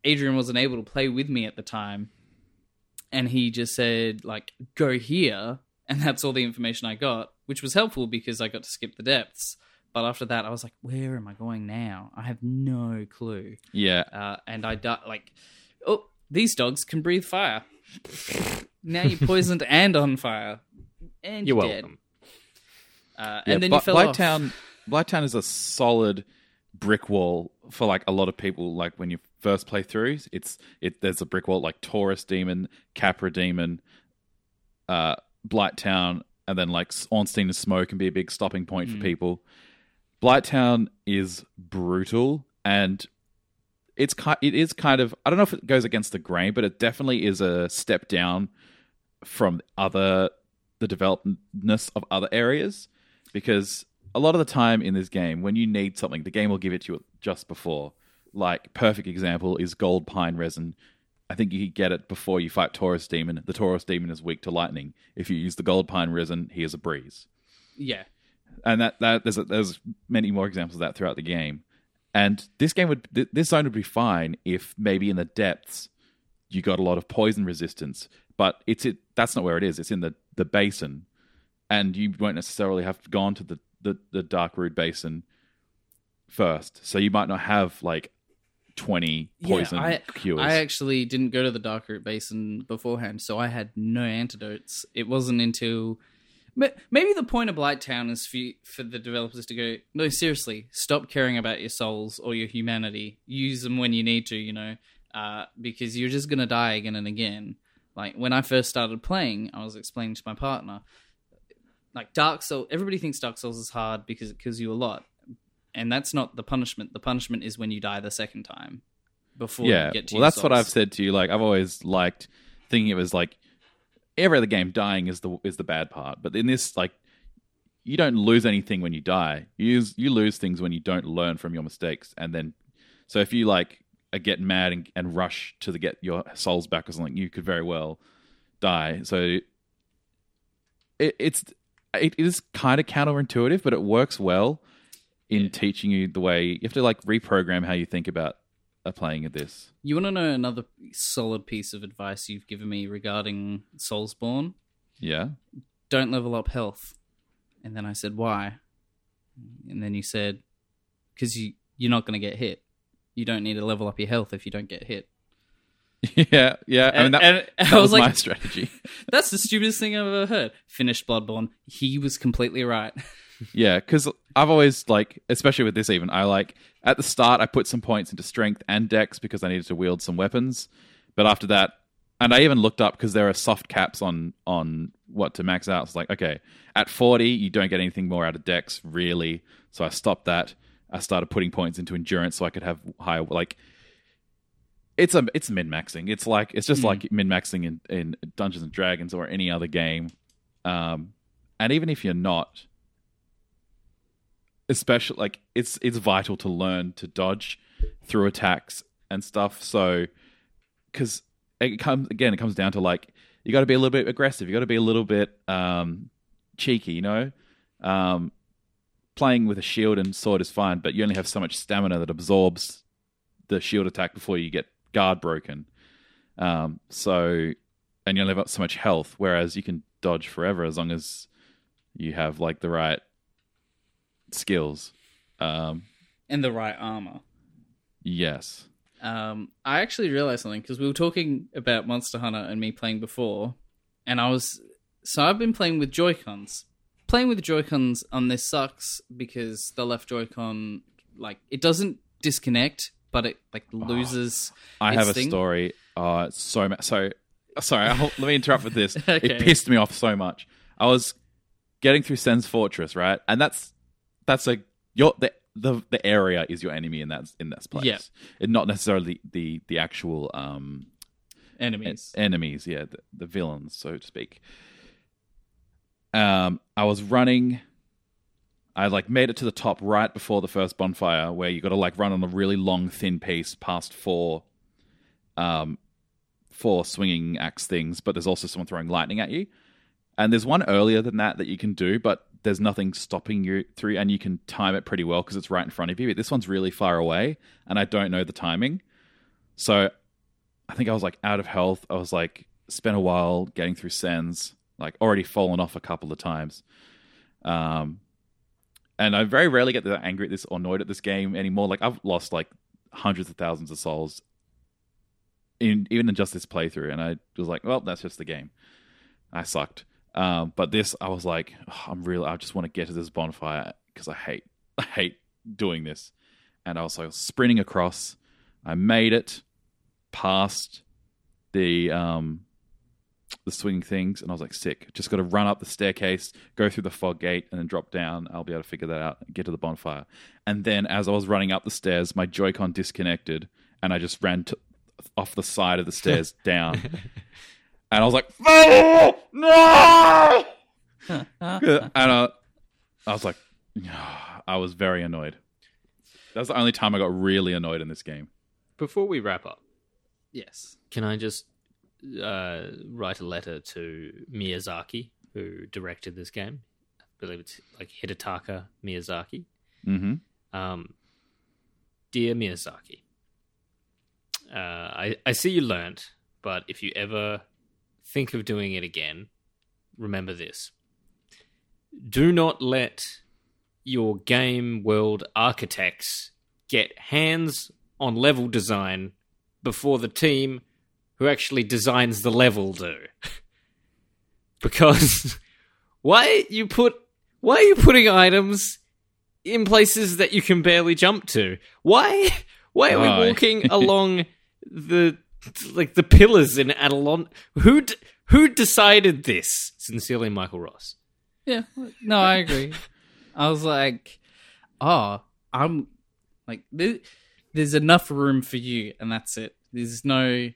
Adrian wasn't able to play with me at the time, and he just said like go here, and that's all the information I got, which was helpful because I got to skip the depths. But after that, I was like, where am I going now? I have no clue. Yeah, Uh, and I di- like, oh, these dogs can breathe fire. now you're poisoned (laughs) and on fire, and You're you're, dead. welcome. Uh, yeah. and then you fell off. Blighttown, Blighttown is a solid brick wall for like a lot of people. Like when you first playthroughs. it's it. There's a brick wall like Taurus Demon, Capra Demon, uh, Blighttown, and then like Ornstein and Smough can be a big stopping point for people. Blight Town is brutal and it's ki- it is kind of I don't know if it goes against the grain, but it definitely is a step down from other the developedness of other areas because a lot of the time in this game when you need something the game will give it to you just before like perfect example is gold pine resin. I think you could get it before you fight taurus demon. The taurus demon is weak to lightning. If you use the gold pine resin he is a breeze. Yeah, and that, that there's there's many more examples of that throughout the game. And this game would th- this zone would be fine if maybe in the depths you got a lot of poison resistance, but it's it that's not where it is. It's in the the basin, and you won't necessarily have gone to the the, the dark root basin first, so you might not have like twenty poison yeah. I, cures. I actually didn't go to the Darkroot Basin beforehand, so I had no antidotes. It wasn't until maybe the point of Blighttown is for you- for the developers to go, no, seriously, stop caring about your souls or your humanity. Use them when you need to, you know, uh, because you're just gonna die again and again. Like when I first started playing, I was explaining to my partner, like Dark Souls. Everybody thinks Dark Souls is hard because it kills you a lot, and that's not the punishment. The punishment is when you die the second time. Before yeah, you get to well, that's what. I've said to you. Like I've always liked thinking it was like every other game dying is the is the bad part, but in this, like you don't lose anything when you die. You use, you lose things when you don't learn from your mistakes, and then so if you like get mad and, and rush to the get your souls back or something, you could very well die. So it, it's it is kind of counterintuitive, but it works well in teaching you the way you have to like reprogram how you think about playing at this. You want to know another solid piece of advice you've given me regarding Soulsborne? Yeah. Don't level up health. And then I said, why? And then you said, because you, you're not going to get hit. You don't need to level up your health if you don't get hit. (laughs) yeah, yeah. I mean, And, that, and that I was, was my like, strategy. (laughs) that's the stupidest thing I've ever heard. Finished Bloodborne. He was completely right. (laughs) yeah, because I've always like, especially with this, even I like at the start I put some points into strength and dex because I needed to wield some weapons, but after that, and I even looked up because there are soft caps on on what to max out. It's like okay, at forty you don't get anything more out of dex really, so I stopped that. I started putting points into endurance so I could have higher like. It's a it's min maxing. It's like it's just Hmm. like min maxing in, in Dungeons and Dragons or any other game. Um, and even if you're not, especially like it's it's vital to learn to dodge through attacks and stuff. So because it comes again, it comes down to like you got to be a little bit aggressive. You got to be a little bit um, cheeky. You know, um, playing with a shield and sword is fine, but you only have so much stamina that absorbs the shield attack before you get guard broken. Um, so and you only have so much health, whereas you can dodge forever as long as you have like the right skills. Um, And the right armor. yes. Um, I actually realized something because we were talking about Monster Hunter and me playing before, and I was so I've been playing with Joy Cons. Playing with Joy Cons on this sucks because the left Joy Con like it doesn't disconnect, but it like loses. I its have a thing. story. Oh, it's so ma- so. Sorry, (laughs) I'll, let me interrupt with this. (laughs) Okay. It pissed me off so much. I was getting through Sen's Fortress, right, and that's that's like your the the the area is your enemy in that in that place. Yeah. and not necessarily the the actual um Enemies. enemies, yeah, the, the villains, so to speak. Um, I was running. I like made it to the top right before the first bonfire, where you got to like run on a really long, thin piece past four, um, four swinging axe things. But there's also someone throwing lightning at you, and there's one earlier than that that you can do, but there's nothing stopping you through, and you can time it pretty well because it's right in front of you. But this one's really far away, and I don't know the timing, so I think I was like out of health. I was like spent a while getting through Sen's, like already fallen off a couple of times. Um, and I very rarely get that angry at this or annoyed at this game anymore. Like I've lost like hundreds of thousands of souls in even in just this playthrough, and I was like, well, that's just the game. I sucked. Um, but this, I was like, "Oh, I'm really, I just want to get to this bonfire because I hate, (laughs) I hate doing this. And I was like sprinting across. I made it past the um the swinging things and I was like sick. Just got to run up the staircase, go through the fog gate and then drop down. I'll be able to figure that out and get to the bonfire. And then as I was running up the stairs, my Joy-Con disconnected and I just ran to, off the side of the stairs (laughs) down. And I was like, "Oh, no! (laughs) and uh, I was like, I was very annoyed. That was the only time I got really annoyed in this game. Before we wrap up, yes. can I just uh, write a letter to Miyazaki, who directed this game? I believe it's like Hidetaka Miyazaki. hmm Um, dear Miyazaki, uh, I, I see you learnt, but if you ever think of doing it again, remember this. Do not let your game world architects get hands on level design before the team who actually designs the level do. (laughs) because (laughs) why you put why are you putting items in places that you can barely jump to. Why? Why are Why? we walking (laughs) along the like the pillars in Adelon? Who d- who decided this? Sincerely, Michael Ross. Yeah. No, I agree. I was like, oh, I'm like, there, there's enough room for you, and that's it. There's no.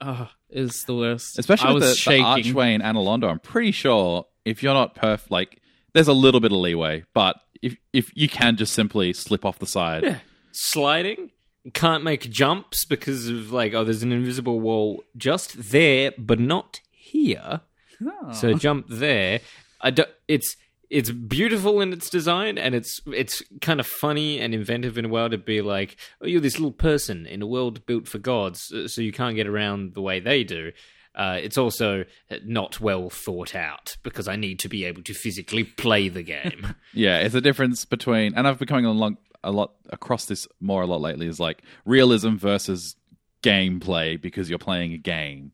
Oh, is the worst. Especially I with was the, the shaking. archway in Anor Londo, I'm pretty sure if you're not perf, like there's a little bit of leeway, but if if you can just simply slip off the side, Yeah. Sliding. Can't make jumps because of like oh, there's an invisible wall just there, but not here. Oh. So jump there. I do, it's it's beautiful in its design, and it's it's kind of funny and inventive in a way to be like, oh, you're this little person in a world built for gods, uh, so you can't get around the way they do. Uh, it's also not well thought out because I need to be able to physically play the game. (laughs) yeah, it's a difference between, and I've been coming along a lot across this more a lot lately is like realism versus gameplay because you're playing a game.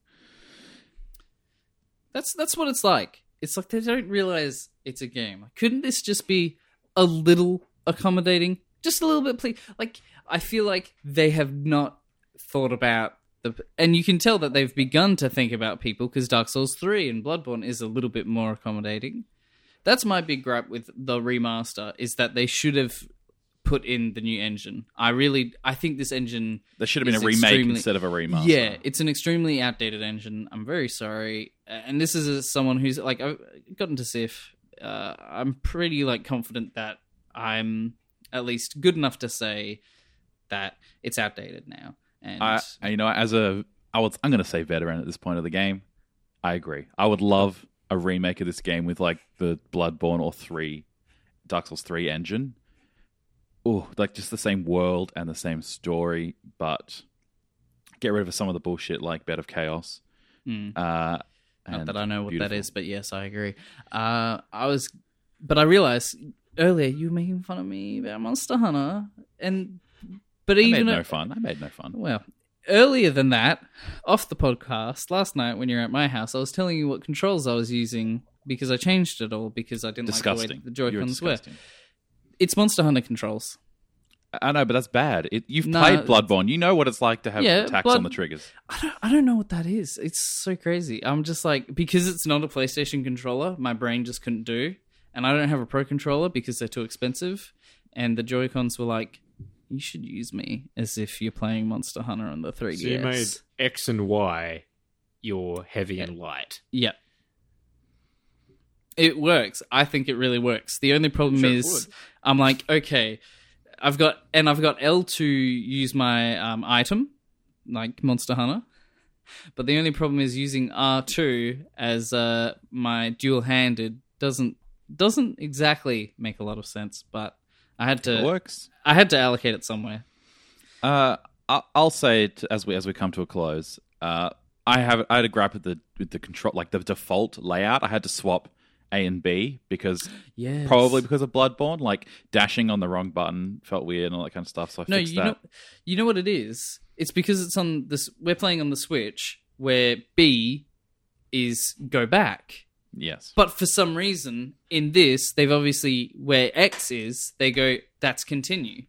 That's that's what it's like. It's like they don't realize it's a game. Couldn't this just be a little accommodating? Just a little bit, please. Like I feel like they have not thought about the, and you can tell that they've begun to think about people because Dark Souls three and Bloodborne is a little bit more accommodating. That's my big gripe with the remaster is that they should have put in the new engine. I really, I think this engine There should have been a remake instead of a remaster. yeah, it's an extremely outdated engine. I'm very sorry, and this is as someone who's like I've gotten to Sif. Uh, I'm pretty like confident that I'm at least good enough to say that it's outdated now. And I, I- you know, as a, I was, I'm going to say veteran at this point of the game. I agree. I would love a remake of this game with like the Bloodborne or three, Dark Souls three engine. Oh, like just the same world and the same story, but get rid of some of the bullshit like Bed of Chaos. Hmm. Uh, Not that I know what that beautiful. is, but yes, I agree. Uh, I was, but I realized earlier you were making fun of me about Monster Hunter, and but I even made a- no fun. I made no fun. well, earlier than that, off the podcast last night when you were at my house, I was telling you what controls I was using because I changed it all because I didn't like Disgusting. the way the Joy Cons were. Disgusting. It's Monster Hunter controls. I know, but that's bad. It, you've No, played Bloodborne. You know what it's like to have Yeah, attacks Blood- on the triggers. I don't, I don't know what that is. It's so crazy. I'm just like because it's not a PlayStation controller, my brain just couldn't do, and I don't have a Pro controller because they're too expensive. And the Joy Cons were like, "You should use me as if you're playing Monster Hunter on the 3DS." So you made X and Y your heavy and light. Yep. It works. I think it really works. The only problem Sure is. I'm like, okay, I've got and I've got L to use my um, item, like Monster Hunter. But the only problem is using R2 as uh, my dual handed doesn't doesn't exactly make a lot of sense, but I had to It to works. I had to allocate it somewhere. Uh, I'll say it as we as we come to a close. Uh, I have I had a grab with the with the control like the default layout. I had to swap A and B because Yeah. probably because of Bloodborne. Like dashing on the wrong button felt weird and all that kind of stuff. So I No, fixed you that. know, you know what it is. It's because it's on this. We're playing on the Switch, where B is go back. yes, But for some reason, in this, they've obviously where X is, they go that's continue.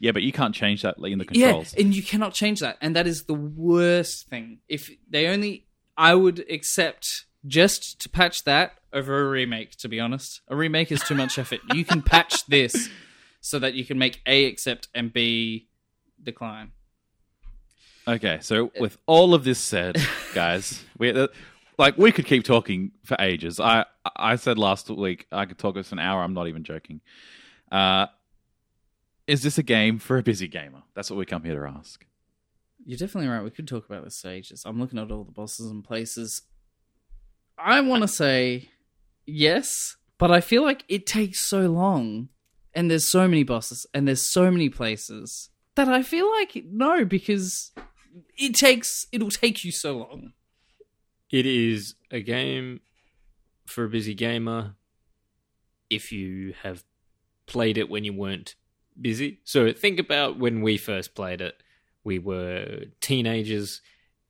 yeah, but you can't change that in the controls. Yeah, and you cannot change that, and that is the worst thing. If they only, I would accept just to patch that over a remake. To be honest, a remake is too much effort. You can patch (laughs) this so that you can make A accept and B decline. Okay, so with all of this said, (laughs) guys, we uh, like we could keep talking for ages. I I said last week I could talk us an hour. I'm not even joking. Uh, is this a game for a busy gamer? That's what we come here to ask. You're definitely right. We could talk about the stages. I'm looking at all the bosses and places. I want to say yes, but I feel like it takes so long, and there's so many bosses, and there's so many places that I feel like no, because it takes it'll take you so long. It is a game for a busy gamer if you have played it when you weren't busy. So think about when we first played it. We were teenagers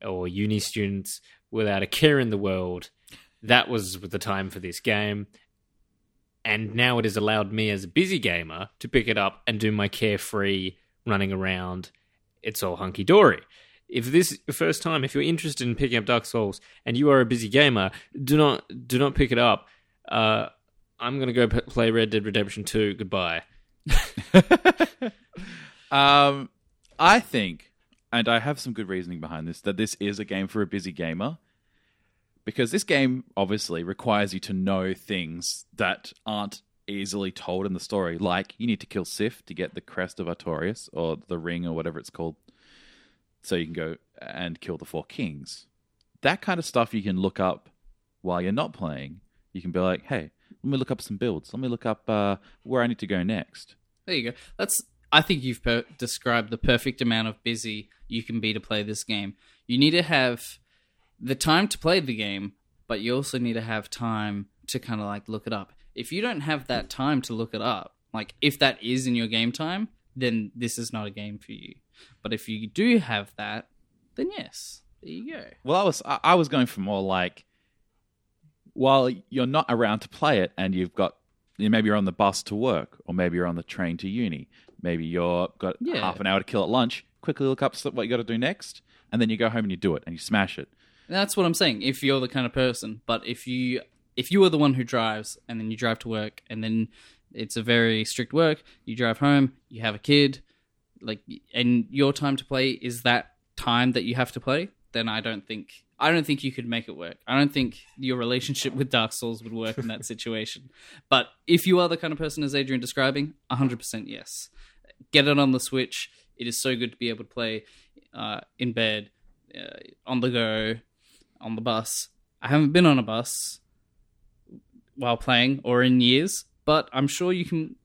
or uni students without a care in the world. That was the time for this game. And now it has allowed me as a busy gamer to pick it up and do my carefree running around. It's all hunky dory if this is your first time, if you're interested in picking up Dark Souls and you are a busy gamer, do not do not pick it up. Uh, I'm gonna go p- play Red Dead Redemption 2. Goodbye. (laughs) Um, I think, and I have some good reasoning behind this, that this is a game for a busy gamer. Because this game obviously requires you to know things that aren't easily told in the story. Like, you need to kill Sif to get the crest of Artorias, or the ring, or whatever it's called, so you can go and kill the four kings. That kind of stuff you can look up while you're not playing. You can be like, hey, let me look up some builds. Let me look up uh, where I need to go next. There you go. That's. I think you've per- described the perfect amount of busy you can be to play this game. You need to have the time to play the game, but you also need to have time to kind of like look it up. If you don't have that time to look it up, like if that is in your game time, then this is not a game for you. But if you do have that, then yes, there you go. Well, I was I was going for more like while you're not around to play it, and you've got you know, maybe you're on the bus to work, or maybe you're on the train to uni. Maybe you're got Yeah. half an hour to kill at lunch. Quickly look up what you got to do next, and then you go home and you do it, and you smash it. That's what I'm saying. If you're the kind of person, but if you if you are the one who drives and then you drive to work and then it's a very strict work, you drive home, you have a kid, like and your time to play is that time that you have to play, then I don't think I don't think you could make it work. I don't think your relationship with Dark Souls would work in that (laughs) situation. But if you are the kind of person as Adrian describing, 100% yes. Get it on the Switch. It is so good to be able to play uh, in bed, uh, on the go, on the bus. I haven't been on a bus while playing or in years, but I'm sure you can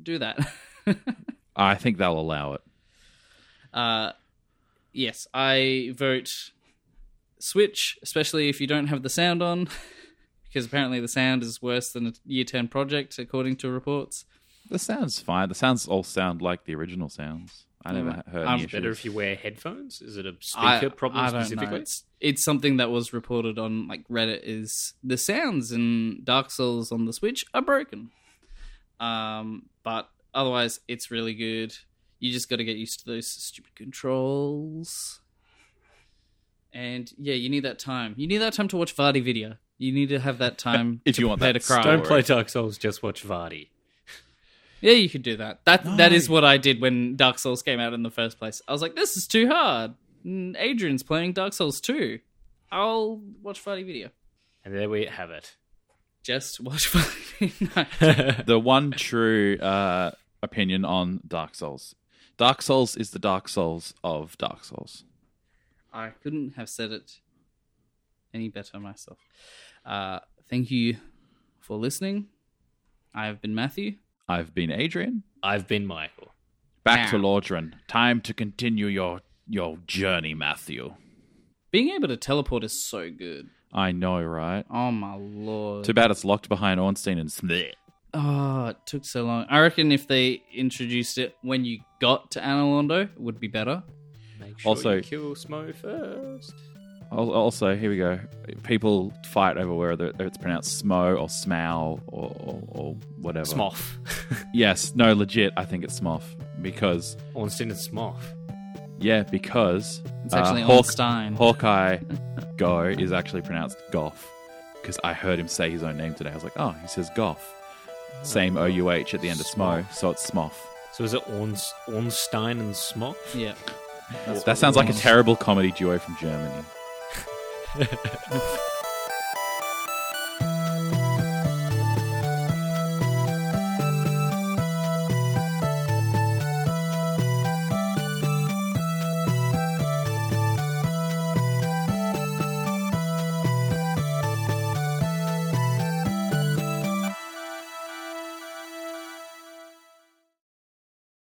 do that. (laughs) I think they'll allow it. uh, yes, I vote Switch, especially if you don't have the sound on, (laughs) because apparently the sound is worse than a Year 10 project, according to reports. The sound's fine. The sounds all sound like the original sounds. I never Mm. heard it better if you wear headphones? Is it a speaker problem I don't know. specifically? It's, it's something that was reported on like Reddit is the sounds in Dark Souls on the Switch are broken. Um, but otherwise it's really good. You just got to get used to those stupid controls. And yeah, you need that time. You need that time to watch VaatiVidya. You need to have that (laughs) time If to you want that to cry. story. Don't play Dark Souls, just watch Vaati. Yeah, you could do that. That that is what I did when Dark Souls came out in the first place. I was like, this is too hard. Mm, Adrian's playing Dark Souls 2. I'll watch VaatiVidya. And there we have it. Just watch (laughs) Friday night. the one true uh, opinion on Dark Souls. Dark Souls is the Dark Souls of Dark Souls. I couldn't have said it any better myself. Uh, thank you for listening. I have been Matthew. I've been Adrian. I've been Michael. Back to Now. Lordran. Time to continue your your journey, Matthew. Being able to teleport is so good. I know, right? Oh my lord. Too bad it's locked behind Ornstein and Smith. Oh, it took so long. I reckon if they introduced it when you got to Anor Londo, it would be better. Make sure Also- you kill Smo first. Al- Also, here we go. People fight over whether it's pronounced Smo or Smow or, or, or whatever. Smoff. (laughs) Yes, no, legit. I think it's Smoff because Ornstein and Smoff. yeah, because It's actually uh, Hawk- Hawkeye (laughs) Go is actually pronounced Goff because I heard him say his own name today. I was like, oh, he says Goff. Same O U H at the end of Smo, so it's Smoff. So is it Orns- Ornstein and Smoff? Yeah. That sounds like a terrible comedy duo from Germany. Yeah. (laughs)